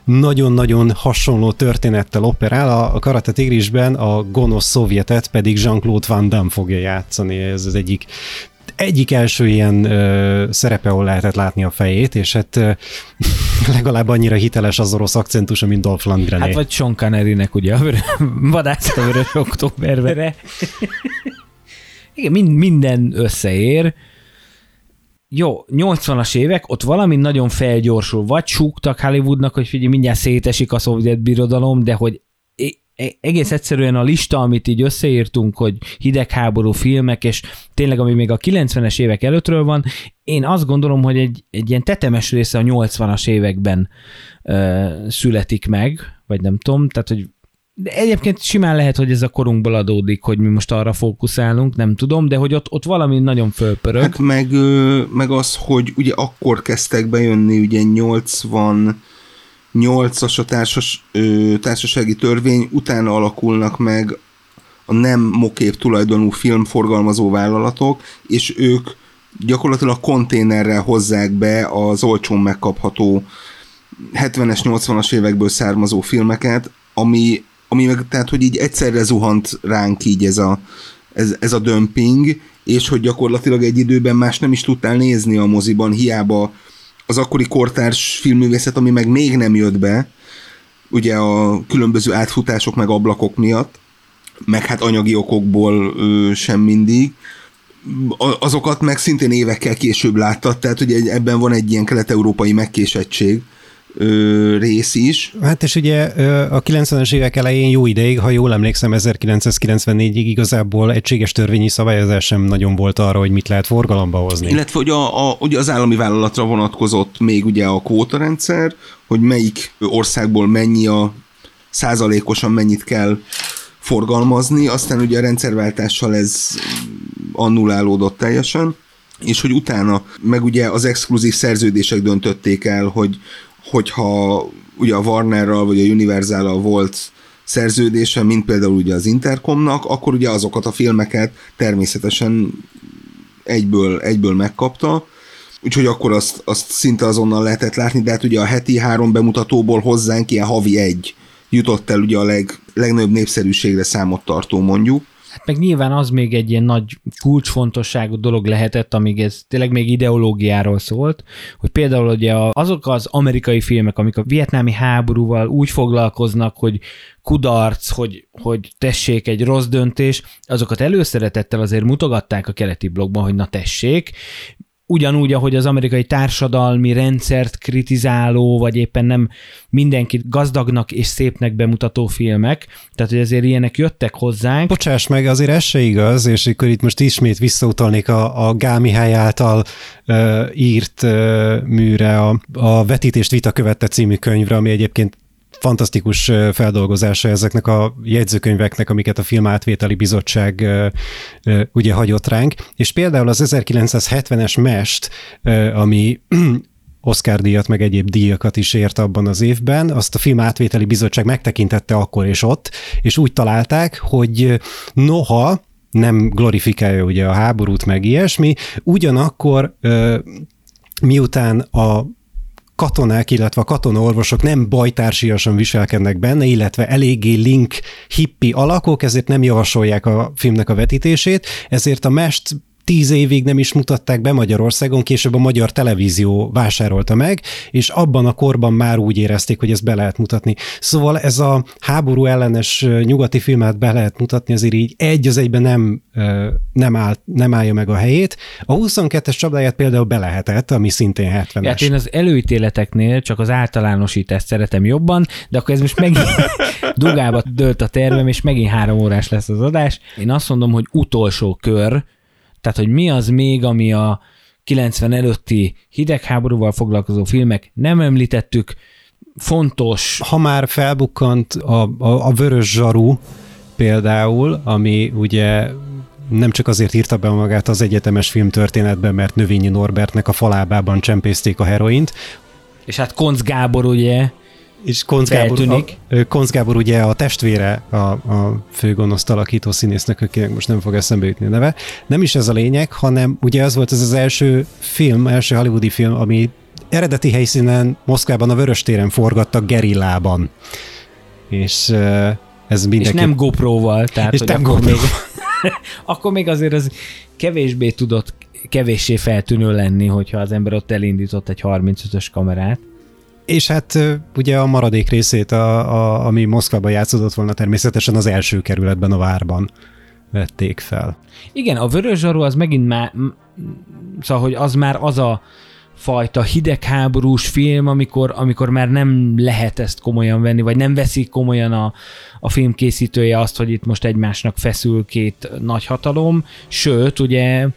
nagyon-nagyon hasonló történettel operál. A Karate Tigrisben a gonosz szovjetet pedig Jean-Claude Van Damme fogja játszani. Ez az egyik egyik első ilyen ö, szerepe, ahol lehetett látni a fejét, és hát ö, [laughs] legalább annyira hiteles az orosz akcentusa, mint Dolph Lundgren. Hát vagy Sean Connery-nek ugye a [laughs] vadászat a vörös októberre. Igen, mind, minden összeér. Jó, 80-as évek, ott valami nagyon felgyorsul. Vagy súgtak Hollywoodnak, hogy figyelj, mindjárt szétesik a szovjet birodalom, de hogy egész egyszerűen a lista, amit így összeírtunk, hogy hidegháború filmek, és tényleg ami még a 90-es évek előttről van, én azt gondolom, hogy egy, egy ilyen tetemes része a 80-as években ö, születik meg, vagy nem tudom, tehát hogy de egyébként simán lehet, hogy ez a korunkból adódik, hogy mi most arra fókuszálunk, nem tudom, de hogy ott, ott valami nagyon fölpörög. Hát meg, meg az, hogy ugye akkor kezdtek bejönni, ugye 80 8-as a társas, társasági törvény, utána alakulnak meg a nem mokép tulajdonú filmforgalmazó vállalatok, és ők gyakorlatilag konténerrel hozzák be az olcsón megkapható 70-es, 80-as évekből származó filmeket, ami, ami meg, tehát, hogy így egyszerre zuhant ránk így ez a, ez, ez a dömping, és hogy gyakorlatilag egy időben más nem is tudtál nézni a moziban, hiába az akkori kortárs filmművészet, ami meg még nem jött be, ugye a különböző átfutások meg ablakok miatt, meg hát anyagi okokból ö, sem mindig, azokat meg szintén évekkel később láttad, tehát ugye ebben van egy ilyen kelet-európai megkésettség, ö, rész is. Hát és ugye a 90-es évek elején jó ideig, ha jól emlékszem, 1994-ig igazából egységes törvényi szabályozás sem nagyon volt arra, hogy mit lehet forgalomba hozni. Illetve hogy a, a, ugye az állami vállalatra vonatkozott még ugye a kvótarendszer, hogy melyik országból mennyi a százalékosan mennyit kell forgalmazni, aztán ugye a rendszerváltással ez annulálódott teljesen, és hogy utána meg ugye az exkluzív szerződések döntötték el, hogy hogyha ugye a Warnerral vagy a Universal volt szerződése, mint például ugye az Intercomnak, akkor ugye azokat a filmeket természetesen egyből, egyből megkapta, úgyhogy akkor azt, azt szinte azonnal lehetett látni, de hát ugye a heti három bemutatóból hozzánk ilyen havi egy jutott el ugye a leg, legnagyobb népszerűségre számot tartó mondjuk. Meg nyilván az még egy ilyen nagy kulcsfontosságú dolog lehetett, amíg ez tényleg még ideológiáról szólt, hogy például ugye azok az amerikai filmek, amik a vietnámi háborúval úgy foglalkoznak, hogy kudarc, hogy, hogy tessék egy rossz döntés, azokat előszeretettel azért mutogatták a keleti blogban, hogy na tessék, ugyanúgy, ahogy az amerikai társadalmi rendszert kritizáló, vagy éppen nem mindenkit gazdagnak és szépnek bemutató filmek, tehát hogy azért ilyenek jöttek hozzánk. Bocsáss meg, azért ez se igaz, és akkor itt most ismét visszautalnék a, a Gámihály által uh, írt uh, műre, a, a Vetítést Vita követte című könyvre, ami egyébként fantasztikus feldolgozása ezeknek a jegyzőkönyveknek, amiket a Film Átvételi Bizottság ugye hagyott ránk, és például az 1970-es Mest, ami [clears throat] Oscar díjat, meg egyéb díjakat is ért abban az évben, azt a Film Átvételi Bizottság megtekintette akkor és ott, és úgy találták, hogy noha nem glorifikálja ugye a háborút, meg ilyesmi, ugyanakkor miután a katonák, illetve a katonaorvosok nem bajtársiasan viselkednek benne, illetve eléggé link hippi alakok, ezért nem javasolják a filmnek a vetítését, ezért a mest tíz évig nem is mutatták be Magyarországon, később a magyar televízió vásárolta meg, és abban a korban már úgy érezték, hogy ezt be lehet mutatni. Szóval ez a háború ellenes nyugati filmet be lehet mutatni, azért így egy az egyben nem, nem, áll, nem állja meg a helyét. A 22-es csapdáját például be lehetett, ami szintén 70-es. Hát én az előítéleteknél csak az általánosítást szeretem jobban, de akkor ez most megint [laughs] dugába dőlt a tervem, és megint három órás lesz az adás. Én azt mondom, hogy utolsó kör, tehát, hogy mi az még, ami a 90 előtti hidegháborúval foglalkozó filmek nem említettük, fontos. Ha már felbukkant a, a, a Vörös Zsaru például, ami ugye nem csak azért írta be magát az egyetemes filmtörténetben, mert Növényi Norbertnek a falábában csempészték a heroint. És hát Konc Gábor ugye és Konc Gábor, a, Konc Gábor ugye a testvére a, a főgonoszt alakító színésznek, akinek most nem fog eszembe jutni a neve. Nem is ez a lényeg, hanem ugye az volt ez az első film, első hollywoodi film, ami eredeti helyszínen Moszkvában a Vöröstéren forgattak gerillában. És ez mindenki... És nem GoPro-val, tehát és nem akkor, még, [laughs] akkor még azért az kevésbé tudott kevéssé feltűnő lenni, hogyha az ember ott elindított egy 35-ös kamerát. És hát ugye a maradék részét, a, a, ami Moszkvában játszódott volna természetesen az első kerületben, a várban vették fel. Igen, a Vörös Zsaru az megint már, szóval, hogy az már az a fajta hidegháborús film, amikor, amikor már nem lehet ezt komolyan venni, vagy nem veszik komolyan a, a film készítője azt, hogy itt most egymásnak feszül két nagy hatalom, sőt, ugye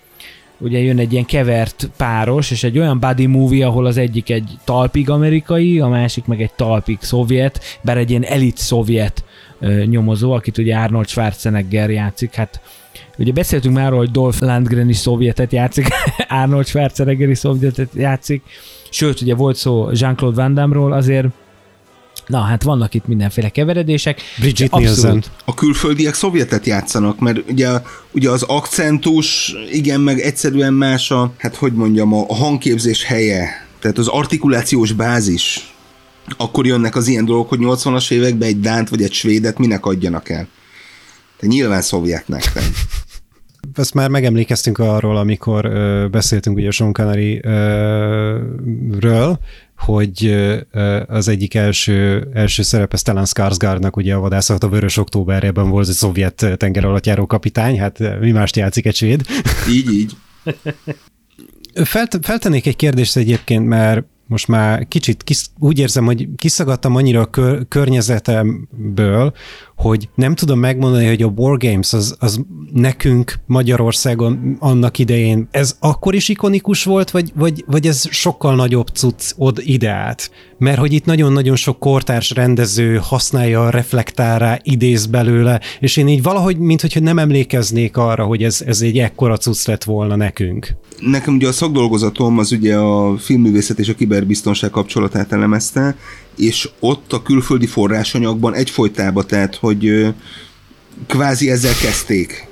ugye jön egy ilyen kevert páros, és egy olyan buddy movie, ahol az egyik egy talpig amerikai, a másik meg egy talpig szovjet, bár egy ilyen elit szovjet ö, nyomozó, akit ugye Arnold Schwarzenegger játszik, hát Ugye beszéltünk már arról, hogy Dolph Lundgren is szovjetet játszik, [laughs] Arnold Schwarzenegger is szovjetet játszik, sőt, ugye volt szó Jean-Claude Van Damme-ról, azért Na, hát vannak itt mindenféle keveredések. Bridget Nielsen. A külföldiek szovjetet játszanak, mert ugye, ugye az akcentus, igen, meg egyszerűen más a, hát hogy mondjam, a, a hangképzés helye, tehát az artikulációs bázis. Akkor jönnek az ilyen dolgok, hogy 80-as években egy dánt vagy egy svédet minek adjanak el. De nyilván szovjetnek. Nem. Ezt már megemlékeztünk arról, amikor ö, beszéltünk ugye Sean Connery-ről, hogy az egyik első, első szerepe Stellan Skarsgårdnak ugye a vadászat a Vörös Októberében volt egy szovjet tenger alatt járó kapitány, hát mi mást játszik egy svéd. [laughs] Így, így. Felt, feltennék egy kérdést egyébként, mert most már kicsit kis, úgy érzem, hogy kiszagadtam annyira a kör, környezetemből, hogy nem tudom megmondani, hogy a Wargames az, az nekünk Magyarországon annak idején, ez akkor is ikonikus volt, vagy, vagy, vagy ez sokkal nagyobb cucc od ideát? Mert hogy itt nagyon-nagyon sok kortárs rendező használja, reflektál rá, idéz belőle, és én így valahogy, mintha nem emlékeznék arra, hogy ez, ez egy ekkora cucc lett volna nekünk. Nekem ugye a szakdolgozatom az ugye a filmművészet és a kiberbiztonság kapcsolatát elemezte, és ott a külföldi forrásanyagban egyfolytában, tehát hogy kvázi ezzel kezdték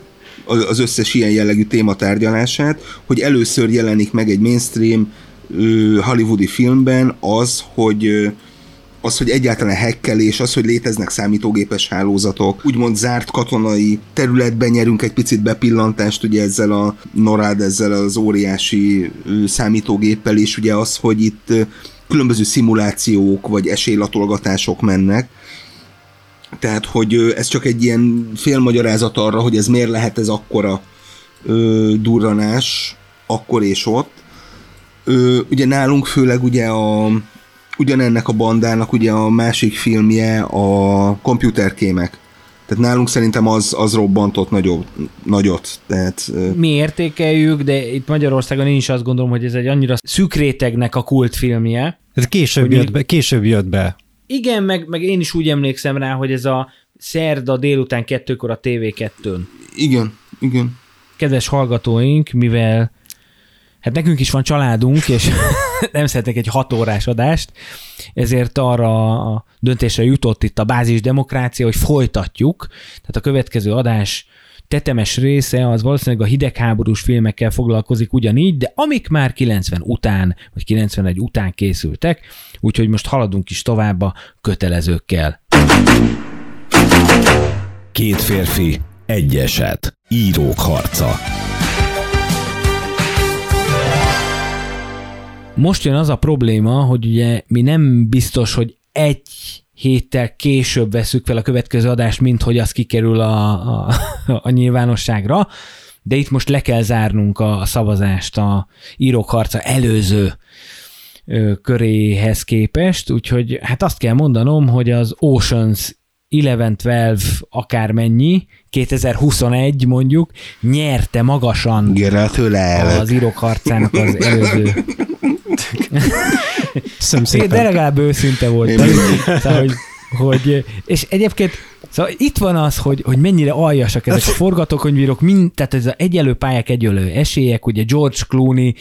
az összes ilyen jellegű téma tárgyalását, hogy először jelenik meg egy mainstream hollywoodi filmben az, hogy az, hogy egyáltalán hekkelés, az, hogy léteznek számítógépes hálózatok, úgymond zárt katonai területben nyerünk egy picit bepillantást, ugye ezzel a NORAD, ezzel az óriási számítógéppel, és ugye az, hogy itt különböző szimulációk vagy esélylatolgatások mennek, tehát, hogy ez csak egy ilyen félmagyarázat arra, hogy ez miért lehet ez akkora ö, durranás akkor és ott. Ö, ugye nálunk főleg ugye a ugyanennek a bandának ugye a másik filmje a komputerkémek. Tehát nálunk szerintem az, az robbantott nagyobb, nagyot. Tehát, Mi értékeljük, de itt Magyarországon én is azt gondolom, hogy ez egy annyira szűk rétegnek a kultfilmje. Ez később, jött be, később jött be. Igen, meg, meg én is úgy emlékszem rá, hogy ez a szerda délután kettőkor a TV2-n. Igen, igen. Kedves hallgatóink, mivel hát nekünk is van családunk, és [laughs] nem szeretnék egy hat órás adást, ezért arra a döntésre jutott itt a bázis demokrácia, hogy folytatjuk, tehát a következő adás tetemes része az valószínűleg a hidegháborús filmekkel foglalkozik ugyanígy, de amik már 90 után, vagy 91 után készültek, úgyhogy most haladunk is tovább a kötelezőkkel. Két férfi, egy eset. Írók harca. Most jön az a probléma, hogy ugye mi nem biztos, hogy egy héttel később veszük fel a következő adást, mint hogy az kikerül a, a, a nyilvánosságra, de itt most le kell zárnunk a szavazást a írók harca előző köréhez képest, úgyhogy hát azt kell mondanom, hogy az Oceans 11-12 akármennyi, 2021 mondjuk, nyerte magasan Gratulálok. az írók harcának az előző [laughs] de legalább őszinte volt. Szóval, hogy, hogy, és egyébként Szóval itt van az, hogy, hogy mennyire aljasak ezek a forgatókönyvírok, mind, tehát ez az egyelő pályák, egyelő esélyek, ugye George Clooney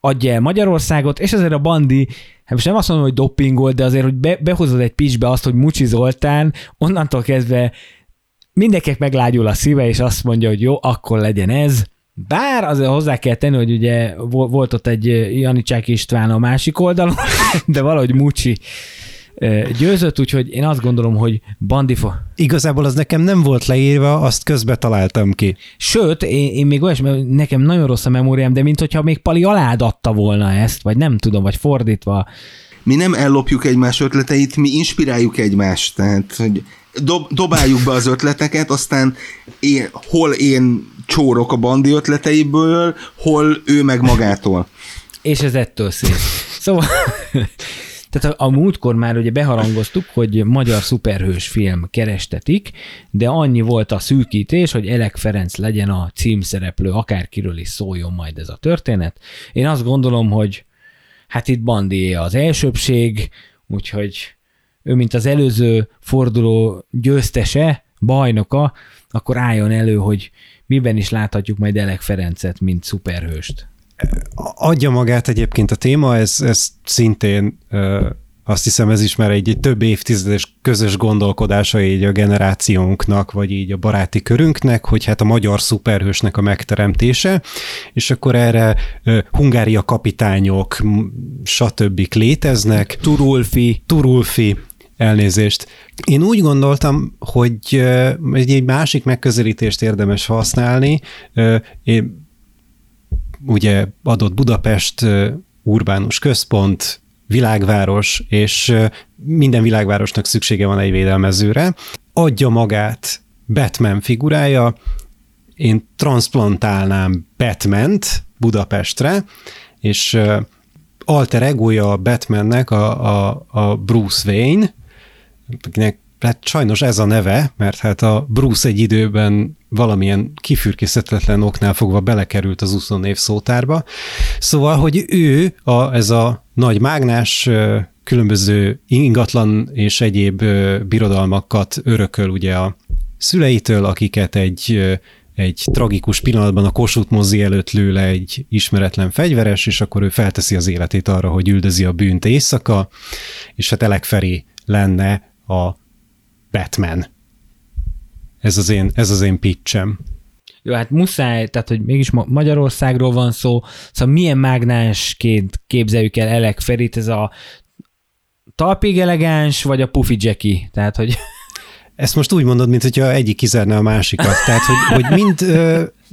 adja el Magyarországot, és azért a Bandi, hát most nem azt mondom, hogy doppingolt, de azért, hogy be, behozod egy pitchbe azt, hogy Mucsi Zoltán, onnantól kezdve mindenkinek meglágyul a szíve, és azt mondja, hogy jó, akkor legyen ez. Bár azért hozzá kell tenni, hogy ugye volt ott egy Janicsák István a másik oldalon, [laughs] de valahogy Mucsi győzött, úgyhogy én azt gondolom, hogy Bandifa... Igazából az nekem nem volt leírva, azt közbe találtam ki. Sőt, én, én még olyas, mert nekem nagyon rossz a memóriám, de mint hogyha még Pali alád adta volna ezt, vagy nem tudom, vagy fordítva. Mi nem ellopjuk egymás ötleteit, mi inspiráljuk egymást, tehát hogy dob, dobáljuk be az ötleteket, aztán én, hol én csórok a bandi ötleteiből, hol ő meg magától. És ez ettől szép. Szóval, [laughs] tehát a, a múltkor már ugye beharangoztuk, hogy magyar szuperhős film kerestetik, de annyi volt a szűkítés, hogy Elek Ferenc legyen a címszereplő, akárkiről is szóljon majd ez a történet. Én azt gondolom, hogy hát itt Bandi az elsőbség, úgyhogy ő, mint az előző forduló győztese, bajnoka, akkor álljon elő, hogy miben is láthatjuk majd Elek Ferencet, mint szuperhőst. Adja magát egyébként a téma, ez, ez szintén azt hiszem ez is már egy, egy több évtizedes közös gondolkodása így a generációnknak, vagy így a baráti körünknek, hogy hát a magyar szuperhősnek a megteremtése, és akkor erre Hungária kapitányok, stb. léteznek. Turulfi. Turulfi, elnézést. Én úgy gondoltam, hogy egy másik megközelítést érdemes használni. Én ugye adott Budapest urbánus központ, világváros, és minden világvárosnak szüksége van egy védelmezőre. Adja magát Batman figurája, én transplantálnám Batman-t Budapestre, és alter egója a Batmannek a, a, a Bruce Wayne, akinek hát sajnos ez a neve, mert hát a Bruce egy időben valamilyen kifürkészetetlen oknál fogva belekerült az 20 év szótárba. Szóval, hogy ő, a, ez a nagy mágnás, különböző ingatlan és egyéb birodalmakat örököl ugye a szüleitől, akiket egy egy tragikus pillanatban a Kossuth mozi előtt lő le egy ismeretlen fegyveres, és akkor ő felteszi az életét arra, hogy üldözi a bűnt éjszaka, és hát Elek lenne a Batman. Ez az én, ez az én pitchem. Jó, hát muszáj, tehát hogy mégis Magyarországról van szó, szóval milyen mágnásként képzeljük el Elek Ferit, ez a talpig elegáns, vagy a pufi Jackie? Tehát, hogy... Ezt most úgy mondod, mint hogyha egyik kizárna a másikat. Tehát, hogy, hogy mind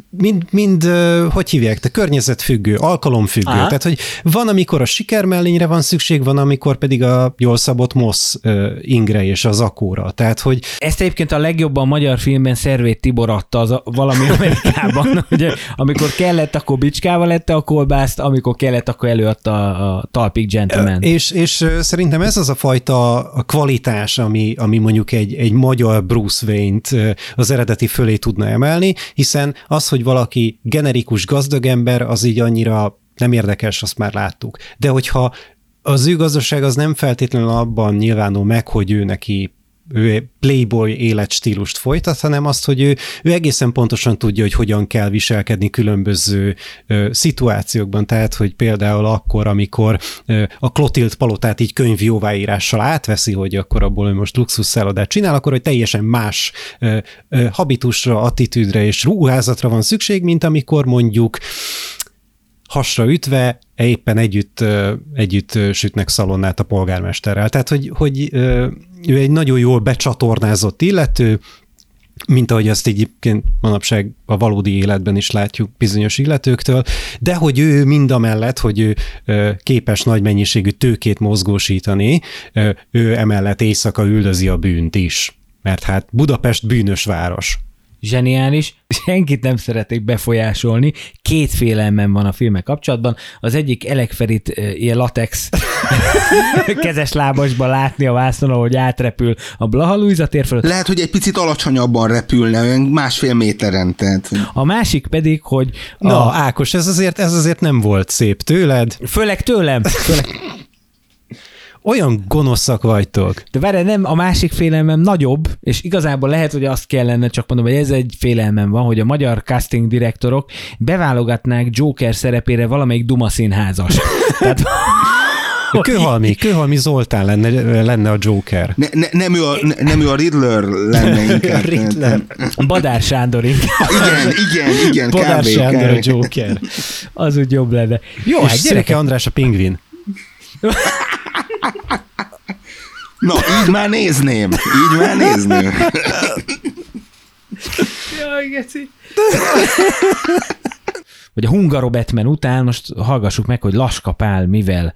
mind, mind hogy hívják, te környezetfüggő, alkalomfüggő. Aha. Tehát, hogy van, amikor a sikermellényre van szükség, van, amikor pedig a jól szabott mosz ingre és az akóra. Tehát, hogy... Ezt egyébként a legjobban magyar filmben Szervét Tibor adta az a, valami [laughs] Amerikában, hogy amikor kellett, akkor bicskával lette a kolbászt, amikor kellett, akkor előadta a Talpig Gentleman. És, és szerintem ez az a fajta kvalitás, ami, ami mondjuk egy, egy magyar Bruce Wayne-t az eredeti fölé tudna emelni, hiszen az, hogy valaki generikus gazdag ember, az így annyira nem érdekes, azt már láttuk. De hogyha az ő gazdaság az nem feltétlenül abban nyilvánul meg, hogy ő neki ő playboy életstílust folytat, hanem azt, hogy ő, ő egészen pontosan tudja, hogy hogyan kell viselkedni különböző ö, szituációkban. Tehát, hogy például akkor, amikor ö, a Clotild palotát így könyv jóváírással átveszi, hogy akkor abból ő most luxusszálodát csinál, akkor hogy teljesen más ö, ö, habitusra, attitűdre és ruházatra van szükség, mint amikor mondjuk hasra ütve éppen együtt, együtt sütnek szalonnát a polgármesterrel. Tehát, hogy, hogy ő egy nagyon jól becsatornázott illető, mint ahogy azt egyébként manapság a valódi életben is látjuk bizonyos illetőktől, de hogy ő mind a mellett, hogy ő képes nagy mennyiségű tőkét mozgósítani, ő emellett éjszaka üldözi a bűnt is. Mert hát Budapest bűnös város zseniális, senkit nem szeretik befolyásolni, két félelmem van a filmek kapcsolatban, az egyik Elekferit ilyen latex [laughs] kezes lábasba látni a vásznon, ahogy átrepül a Blaha Luisa tér fölött. Lehet, hogy egy picit alacsonyabban repülne, olyan másfél méteren. Tehát. A másik pedig, hogy... Na, a... Ákos, ez azért, ez azért nem volt szép tőled. Főleg tőlem. Főleg... Olyan gonoszak vagytok. De várj, nem, a másik félelmem nagyobb, és igazából lehet, hogy azt kellene csak mondom, hogy ez egy félelmem van, hogy a magyar casting direktorok beválogatnák Joker szerepére valamelyik Duma színházas. [laughs] Tehát, [laughs] Kőhalmi, Kőhalmi Zoltán lenne, lenne a Joker. Ne, ne, nem, ő a, ne, nem ő a Riddler lenne [laughs] inkább. Riddler. Badár Sándor inkább. Igen, igen, igen. Badár kb, Sándor kb. a Joker. Az úgy jobb lenne. Jó, És hát gyereke András a pingvin. Na, így már nézném. Így már nézném. Jaj, geci. Vagy a Hungaro Batman után most hallgassuk meg, hogy Laska Pál mivel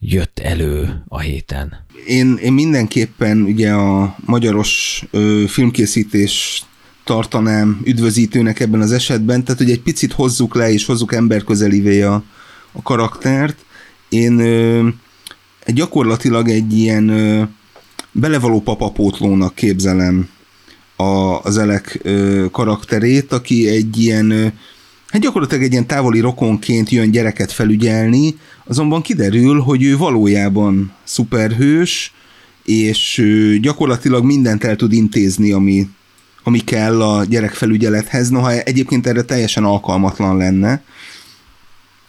jött elő a héten. Én, én mindenképpen ugye a magyaros ö, filmkészítés tartanám üdvözítőnek ebben az esetben, tehát hogy egy picit hozzuk le és hozzuk emberközelivé a, a karaktert. Én ö, gyakorlatilag egy ilyen ö, belevaló papapótlónak képzelem a, az Elek ö, karakterét, aki egy ilyen, ö, hát gyakorlatilag egy ilyen távoli rokonként jön gyereket felügyelni, azonban kiderül, hogy ő valójában szuperhős, és ö, gyakorlatilag mindent el tud intézni, ami, ami kell a gyerekfelügyelethez, noha egyébként erre teljesen alkalmatlan lenne,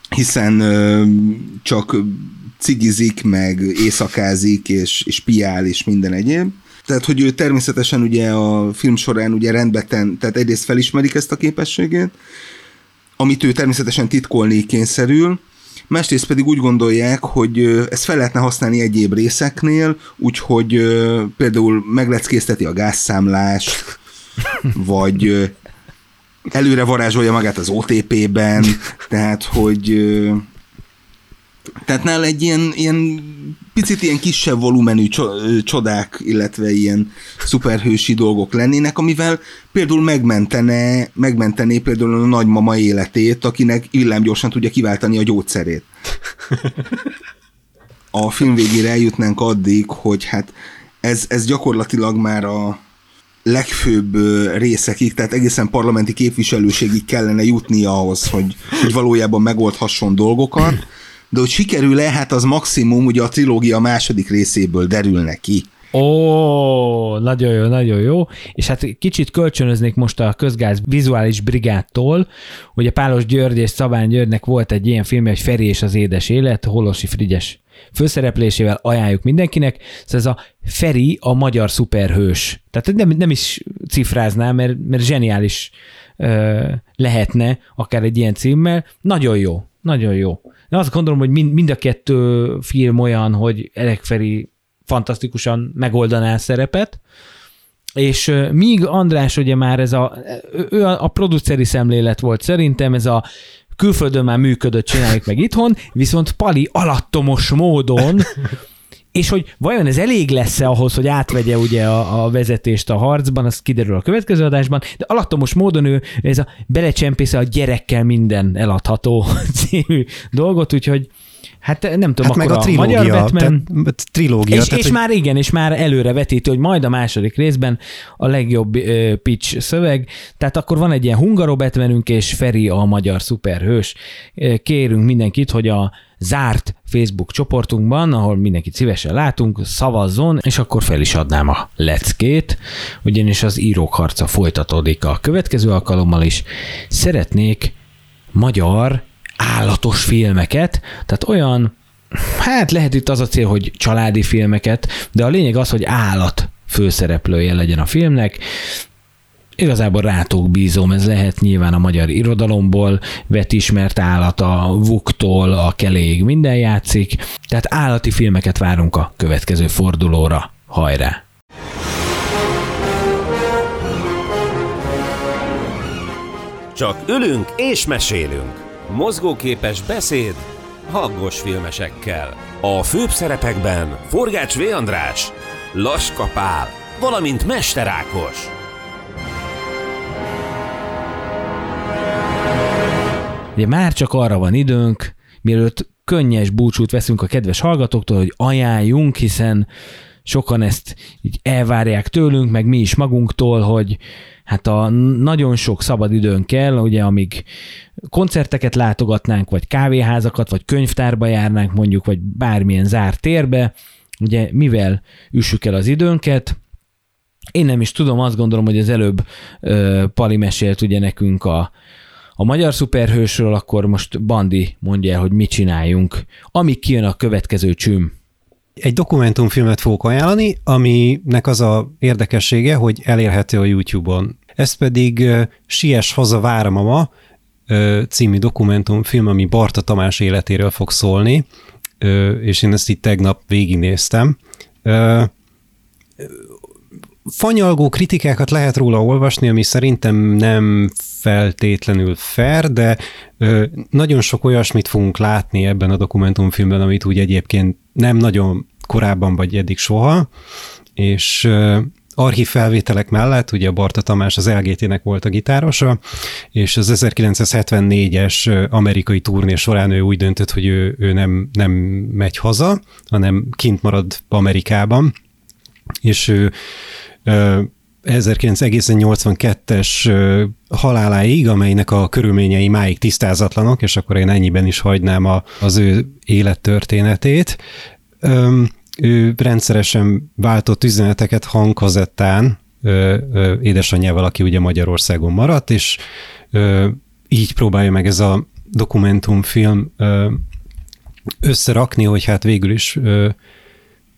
hiszen csak cigizik, meg éjszakázik, és, és piál, és minden egyéb. Tehát, hogy ő természetesen ugye a film során ugye rendbeten, tehát egyrészt felismerik ezt a képességét, amit ő természetesen titkolni kényszerül, másrészt pedig úgy gondolják, hogy ezt fel lehetne használni egyéb részeknél, úgyhogy például megleckézteti a gázszámlást, vagy előre varázsolja magát az OTP-ben, tehát hogy tehát nála egy ilyen, ilyen picit ilyen kisebb volumenű csodák, illetve ilyen szuperhősi dolgok lennének, amivel például megmentene, megmentené például a nagymama életét, akinek gyorsan tudja kiváltani a gyógyszerét. A film végére eljutnánk addig, hogy hát ez, ez gyakorlatilag már a legfőbb részekig, tehát egészen parlamenti képviselőségig kellene jutni ahhoz, hogy, hogy valójában megoldhasson dolgokat, de hogy sikerül-e, hát az maximum ugye a trilógia második részéből derül neki. Ó, nagyon jó, nagyon jó. És hát kicsit kölcsönöznék most a közgáz vizuális brigádtól. Ugye Pálos György és Szabán Györgynek volt egy ilyen film, hogy Feri és az édes élet, Holosi Frigyes főszereplésével ajánljuk mindenkinek. Szóval ez a Feri a magyar szuperhős. Tehát nem, nem is cifráznám, mert, mert zseniális ö, lehetne akár egy ilyen címmel. Nagyon jó, nagyon jó. De azt gondolom, hogy mind, mind a kettő film olyan, hogy Elek Feri fantasztikusan megoldaná a szerepet, és míg András ugye már ez a, ő a, produceri szemlélet volt szerintem, ez a külföldön már működött, csináljuk meg itthon, viszont Pali alattomos módon. És hogy vajon ez elég lesz-e ahhoz, hogy átvegye ugye a, a vezetést a harcban, az kiderül a következő adásban, de alattomos módon ő ez a belecsempésze a gyerekkel minden eladható [laughs] című dolgot, úgyhogy Hát nem tudom, hát akkor meg a, trilógia, a magyar Batman. Tehát, trilógia. És, tehát, és hogy... már igen, és már előre vetítő, hogy majd a második részben a legjobb uh, pitch szöveg. Tehát akkor van egy ilyen hungaro Batmanünk, és Feri a magyar szuperhős. Kérünk mindenkit, hogy a zárt Facebook csoportunkban, ahol mindenkit szívesen látunk, szavazzon, és akkor fel is adnám a leckét, ugyanis az írók harca folytatódik a következő alkalommal is. Szeretnék magyar állatos filmeket, tehát olyan, hát lehet itt az a cél, hogy családi filmeket, de a lényeg az, hogy állat főszereplője legyen a filmnek, Igazából rátok bízom, ez lehet nyilván a magyar irodalomból, vett ismert állat a vuktól, a keléig minden játszik, tehát állati filmeket várunk a következő fordulóra. Hajrá! Csak ülünk és mesélünk. Mozgóképes beszéd haggos filmesekkel. A főbb szerepekben Forgács V. András, Laska valamint Mester Ákos. Ugye már csak arra van időnk, mielőtt könnyes búcsút veszünk a kedves hallgatóktól, hogy ajánljunk, hiszen sokan ezt így elvárják tőlünk, meg mi is magunktól, hogy hát a nagyon sok szabad időn kell, ugye amíg koncerteket látogatnánk, vagy kávéházakat, vagy könyvtárba járnánk mondjuk, vagy bármilyen zárt térbe, ugye mivel üssük el az időnket, én nem is tudom, azt gondolom, hogy az előbb ö, Pali mesélt ugye nekünk a, a magyar szuperhősről, akkor most Bandi mondja el, hogy mit csináljunk, amíg kijön a következő csüm. Egy dokumentumfilmet fogok ajánlani, aminek az a érdekessége, hogy elérhető a YouTube-on. Ez pedig Sies haza váramama uh, című dokumentumfilm, ami Barta Tamás életéről fog szólni, és én ezt itt tegnap végignéztem. Fanyalgó kritikákat lehet róla olvasni, ami szerintem nem feltétlenül fair, de ö, nagyon sok olyasmit fogunk látni ebben a dokumentumfilmben, amit úgy egyébként nem nagyon korábban vagy eddig soha, és ö, archív felvételek mellett, ugye Barta Tamás az LGT-nek volt a gitárosa, és az 1974-es amerikai turné során ő úgy döntött, hogy ő, ő nem, nem megy haza, hanem kint marad Amerikában, és ő 1982-es haláláig, amelynek a körülményei máig tisztázatlanok, és akkor én ennyiben is hagynám a, az ő élettörténetét. Ő rendszeresen váltott üzeneteket hangkazettán édesanyjával, aki ugye Magyarországon maradt, és így próbálja meg ez a dokumentumfilm összerakni, hogy hát végül is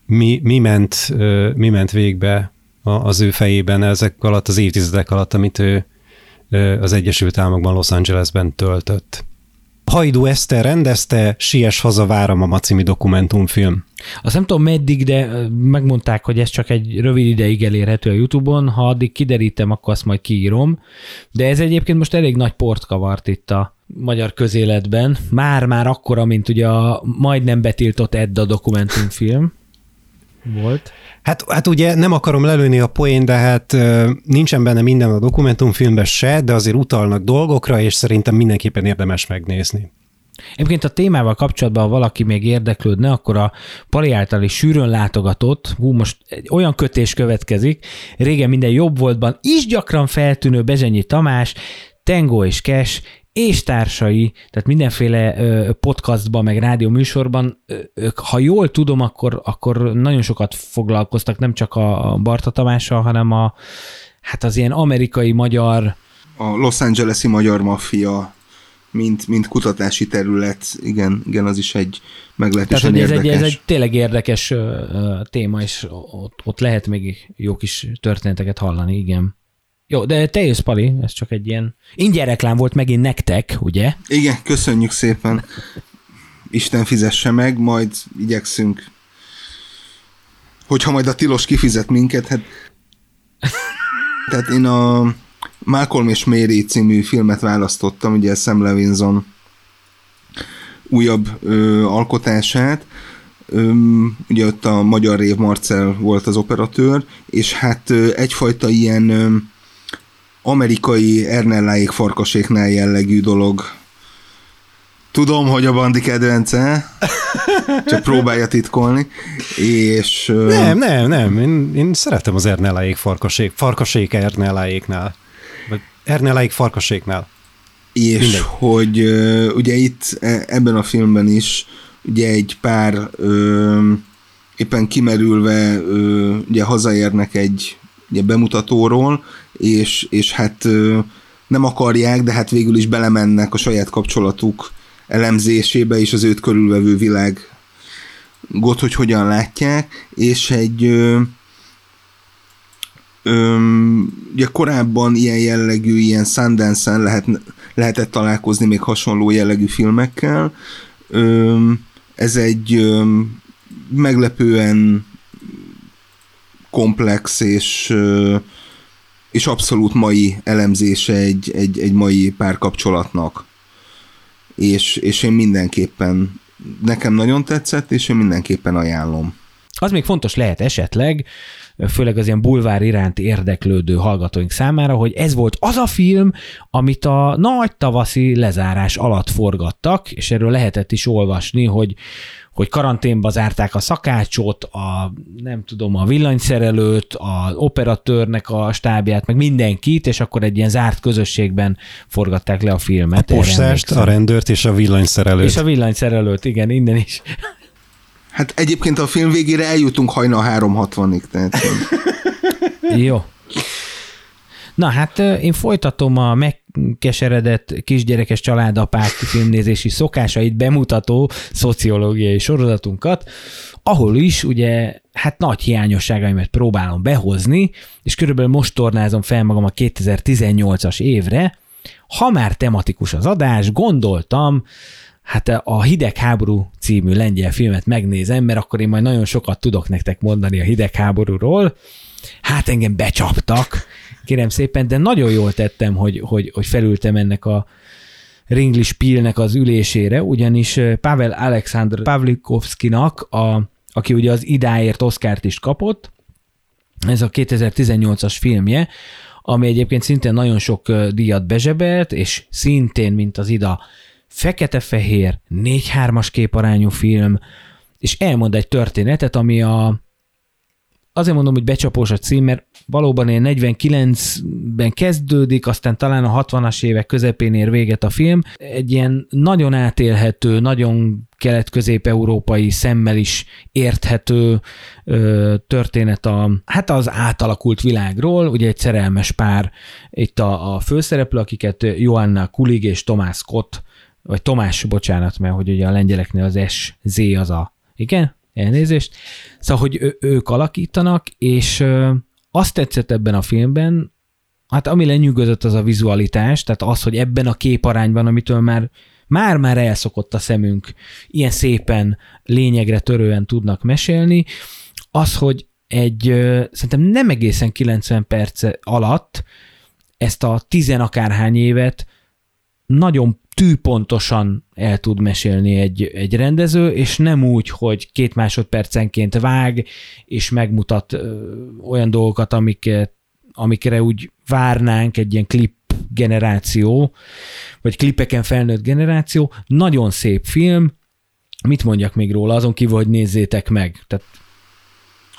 mi, mi, ment, mi ment végbe az ő fejében ezek alatt az évtizedek alatt, amit ő az Egyesült Államokban, Los Angelesben töltött. Hajdú Eszter rendezte Sies haza váram a című dokumentumfilm. Azt nem tudom meddig, de megmondták, hogy ez csak egy rövid ideig elérhető a Youtube-on, ha addig kiderítem, akkor azt majd kiírom. De ez egyébként most elég nagy port kavart itt a magyar közéletben. Már-már akkora, mint ugye a majdnem betiltott Edda dokumentumfilm volt. Hát, hát ugye nem akarom lelőni a poén, de hát nincsen benne minden a dokumentumfilmben se, de azért utalnak dolgokra, és szerintem mindenképpen érdemes megnézni. Egyébként a témával kapcsolatban, ha valaki még érdeklődne, akkor a Pali által is sűrűn látogatott, hú, most egy olyan kötés következik, régen minden jobb voltban is gyakran feltűnő Bezsenyi Tamás, Tengo és Kes és társai, tehát mindenféle podcastban, meg rádió műsorban, ők, ha jól tudom, akkor, akkor nagyon sokat foglalkoztak nem csak a Barta Tamással, hanem a, hát az ilyen amerikai, magyar, A Los Angeles-i magyar maffia, mint, mint kutatási terület, igen, igen, az is egy tehát meglehetősen hogy ez egy, érdekes. ez egy tényleg érdekes téma, és ott, ott lehet még jó kis történeteket hallani, igen. Jó, de te jössz, Pali, ez csak egy ilyen ingyen reklám volt megint nektek, ugye? Igen, köszönjük szépen. Isten fizesse meg, majd igyekszünk. Hogyha majd a tilos kifizet minket, hát... [laughs] Tehát én a Malcolm és Mary című filmet választottam, ugye Sam Levinson újabb ö, alkotását. Öm, ugye ott a magyar Rév Marcel volt az operatőr, és hát ö, egyfajta ilyen ö, amerikai Ernelláék farkaséknál jellegű dolog. Tudom, hogy a bandi kedvence, csak próbálja titkolni, és Nem, nem, nem. Én, én szeretem az Ernelláék farkasék, farkasék Ernelláéknál. Vagy Ernelláék farkaséknál. és Mindegy. hogy ugye itt e- ebben a filmben is ugye egy pár ö, éppen kimerülve ö, ugye hazaérnek egy ugye bemutatóról, és, és hát ö, nem akarják, de hát végül is belemennek a saját kapcsolatuk elemzésébe és az őt körülvevő világ got, hogy hogyan látják, és egy ö, Öm, ugye korábban ilyen jellegű, ilyen Sundance-en lehet, lehetett találkozni még hasonló jellegű filmekkel. Öm, ez egy öm, meglepően komplex és, és abszolút mai elemzése egy, egy, egy mai párkapcsolatnak. És, és én mindenképpen, nekem nagyon tetszett, és én mindenképpen ajánlom. Az még fontos lehet esetleg, főleg az ilyen bulvár iránt érdeklődő hallgatóink számára, hogy ez volt az a film, amit a nagy tavaszi lezárás alatt forgattak, és erről lehetett is olvasni, hogy hogy karanténba zárták a szakácsot, a nem tudom, a villanyszerelőt, az operatőrnek a stábját, meg mindenkit, és akkor egy ilyen zárt közösségben forgatták le a filmet. A postást, a rendőrt és a villanyszerelőt. És a villanyszerelőt, igen, innen is. Hát egyébként a film végére eljutunk hajnal 3.60-ig, tehát Jó. Na hát én folytatom a megkeseredett kisgyerekes családapák filmnézési szokásait bemutató szociológiai sorozatunkat, ahol is ugye hát nagy hiányosságaimat próbálom behozni, és körülbelül most tornázom fel magam a 2018-as évre. Ha már tematikus az adás, gondoltam, hát a Hidegháború című lengyel filmet megnézem, mert akkor én majd nagyon sokat tudok nektek mondani a hidegháborúról. Hát engem becsaptak, kérem szépen, de nagyon jól tettem, hogy, hogy, hogy felültem ennek a Ringli Spielnek az ülésére, ugyanis eh, Pavel Alexandr Pavlikovskinak, a, aki ugye az idáért Oszkárt is kapott, ez a 2018-as filmje, ami egyébként szintén nagyon sok ö, díjat bezsebelt, és szintén, mint az ida, fekete-fehér, 4-3-as képarányú film, és elmond egy történetet, ami a azért mondom, hogy becsapós a cím, mert valóban ilyen 49-ben kezdődik, aztán talán a 60-as évek közepén ér véget a film. Egy ilyen nagyon átélhető, nagyon kelet-közép-európai szemmel is érthető ö, történet a, hát az átalakult világról, ugye egy szerelmes pár, itt a, a főszereplő, akiket Joanna Kulig és Tomás Scott, vagy Tomás, bocsánat, mert hogy ugye a lengyeleknél az S, az a, igen, elnézést. Szóval, hogy ő, ők alakítanak, és ö, azt tetszett ebben a filmben, hát ami lenyűgözött az a vizualitás, tehát az, hogy ebben a képarányban, amitől már már-már elszokott a szemünk, ilyen szépen, lényegre törően tudnak mesélni, az, hogy egy, szerintem nem egészen 90 perc alatt ezt a tizenakárhány évet nagyon tűpontosan el tud mesélni egy, egy rendező, és nem úgy, hogy két másodpercenként vág, és megmutat ö, olyan dolgokat, amiket, amikre úgy várnánk egy ilyen klip generáció, vagy klipeken felnőtt generáció. Nagyon szép film, mit mondjak még róla, azon kívül, hogy nézzétek meg. Tehát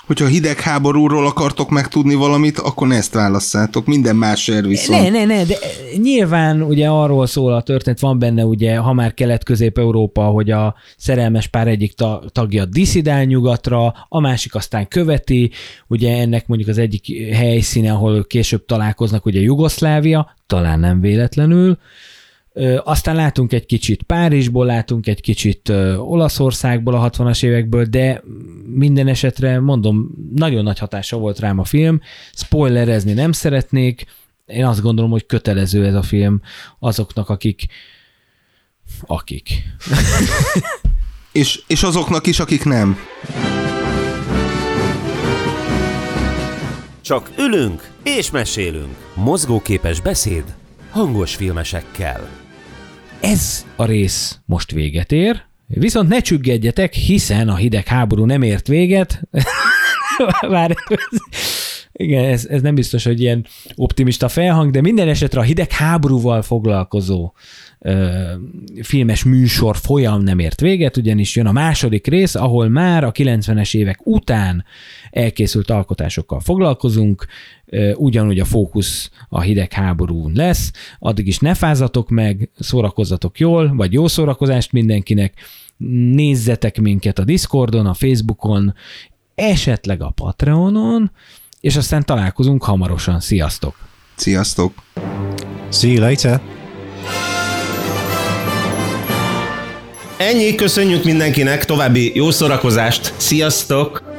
hogyha hidegháborúról akartok megtudni valamit, akkor ne ezt válasszátok, minden másért viszont. Ne, ne, ne, de nyilván ugye arról szól a történet, van benne ugye, ha már Kelet-Közép-Európa, hogy a szerelmes pár egyik ta- tagja diszidál nyugatra, a másik aztán követi, ugye ennek mondjuk az egyik helyszíne, ahol később találkoznak, ugye Jugoszlávia, talán nem véletlenül, aztán látunk egy kicsit Párizsból, látunk egy kicsit Olaszországból a 60-as évekből, de minden esetre mondom, nagyon nagy hatása volt rám a film. Spoilerezni nem szeretnék, én azt gondolom, hogy kötelező ez a film azoknak, akik akik. [laughs] És, és azoknak is, akik nem. Csak ülünk és mesélünk. Mozgóképes beszéd hangos filmesekkel. Ez a rész most véget ér, viszont ne csüggedjetek, hiszen a hidegháború nem ért véget. [laughs] Vár, igen, ez, ez nem biztos, hogy ilyen optimista felhang, de minden esetre a hidegháborúval foglalkozó ö, filmes műsor folyam nem ért véget, ugyanis jön a második rész, ahol már a 90-es évek után elkészült alkotásokkal foglalkozunk, ugyanúgy a fókusz a hidegháborún lesz, addig is ne fázatok meg, szórakozzatok jól, vagy jó szórakozást mindenkinek, nézzetek minket a Discordon, a Facebookon, esetleg a Patreonon, és aztán találkozunk hamarosan. Sziasztok! Sziasztok! See you later! Ennyi, köszönjük mindenkinek, további jó szórakozást, sziasztok!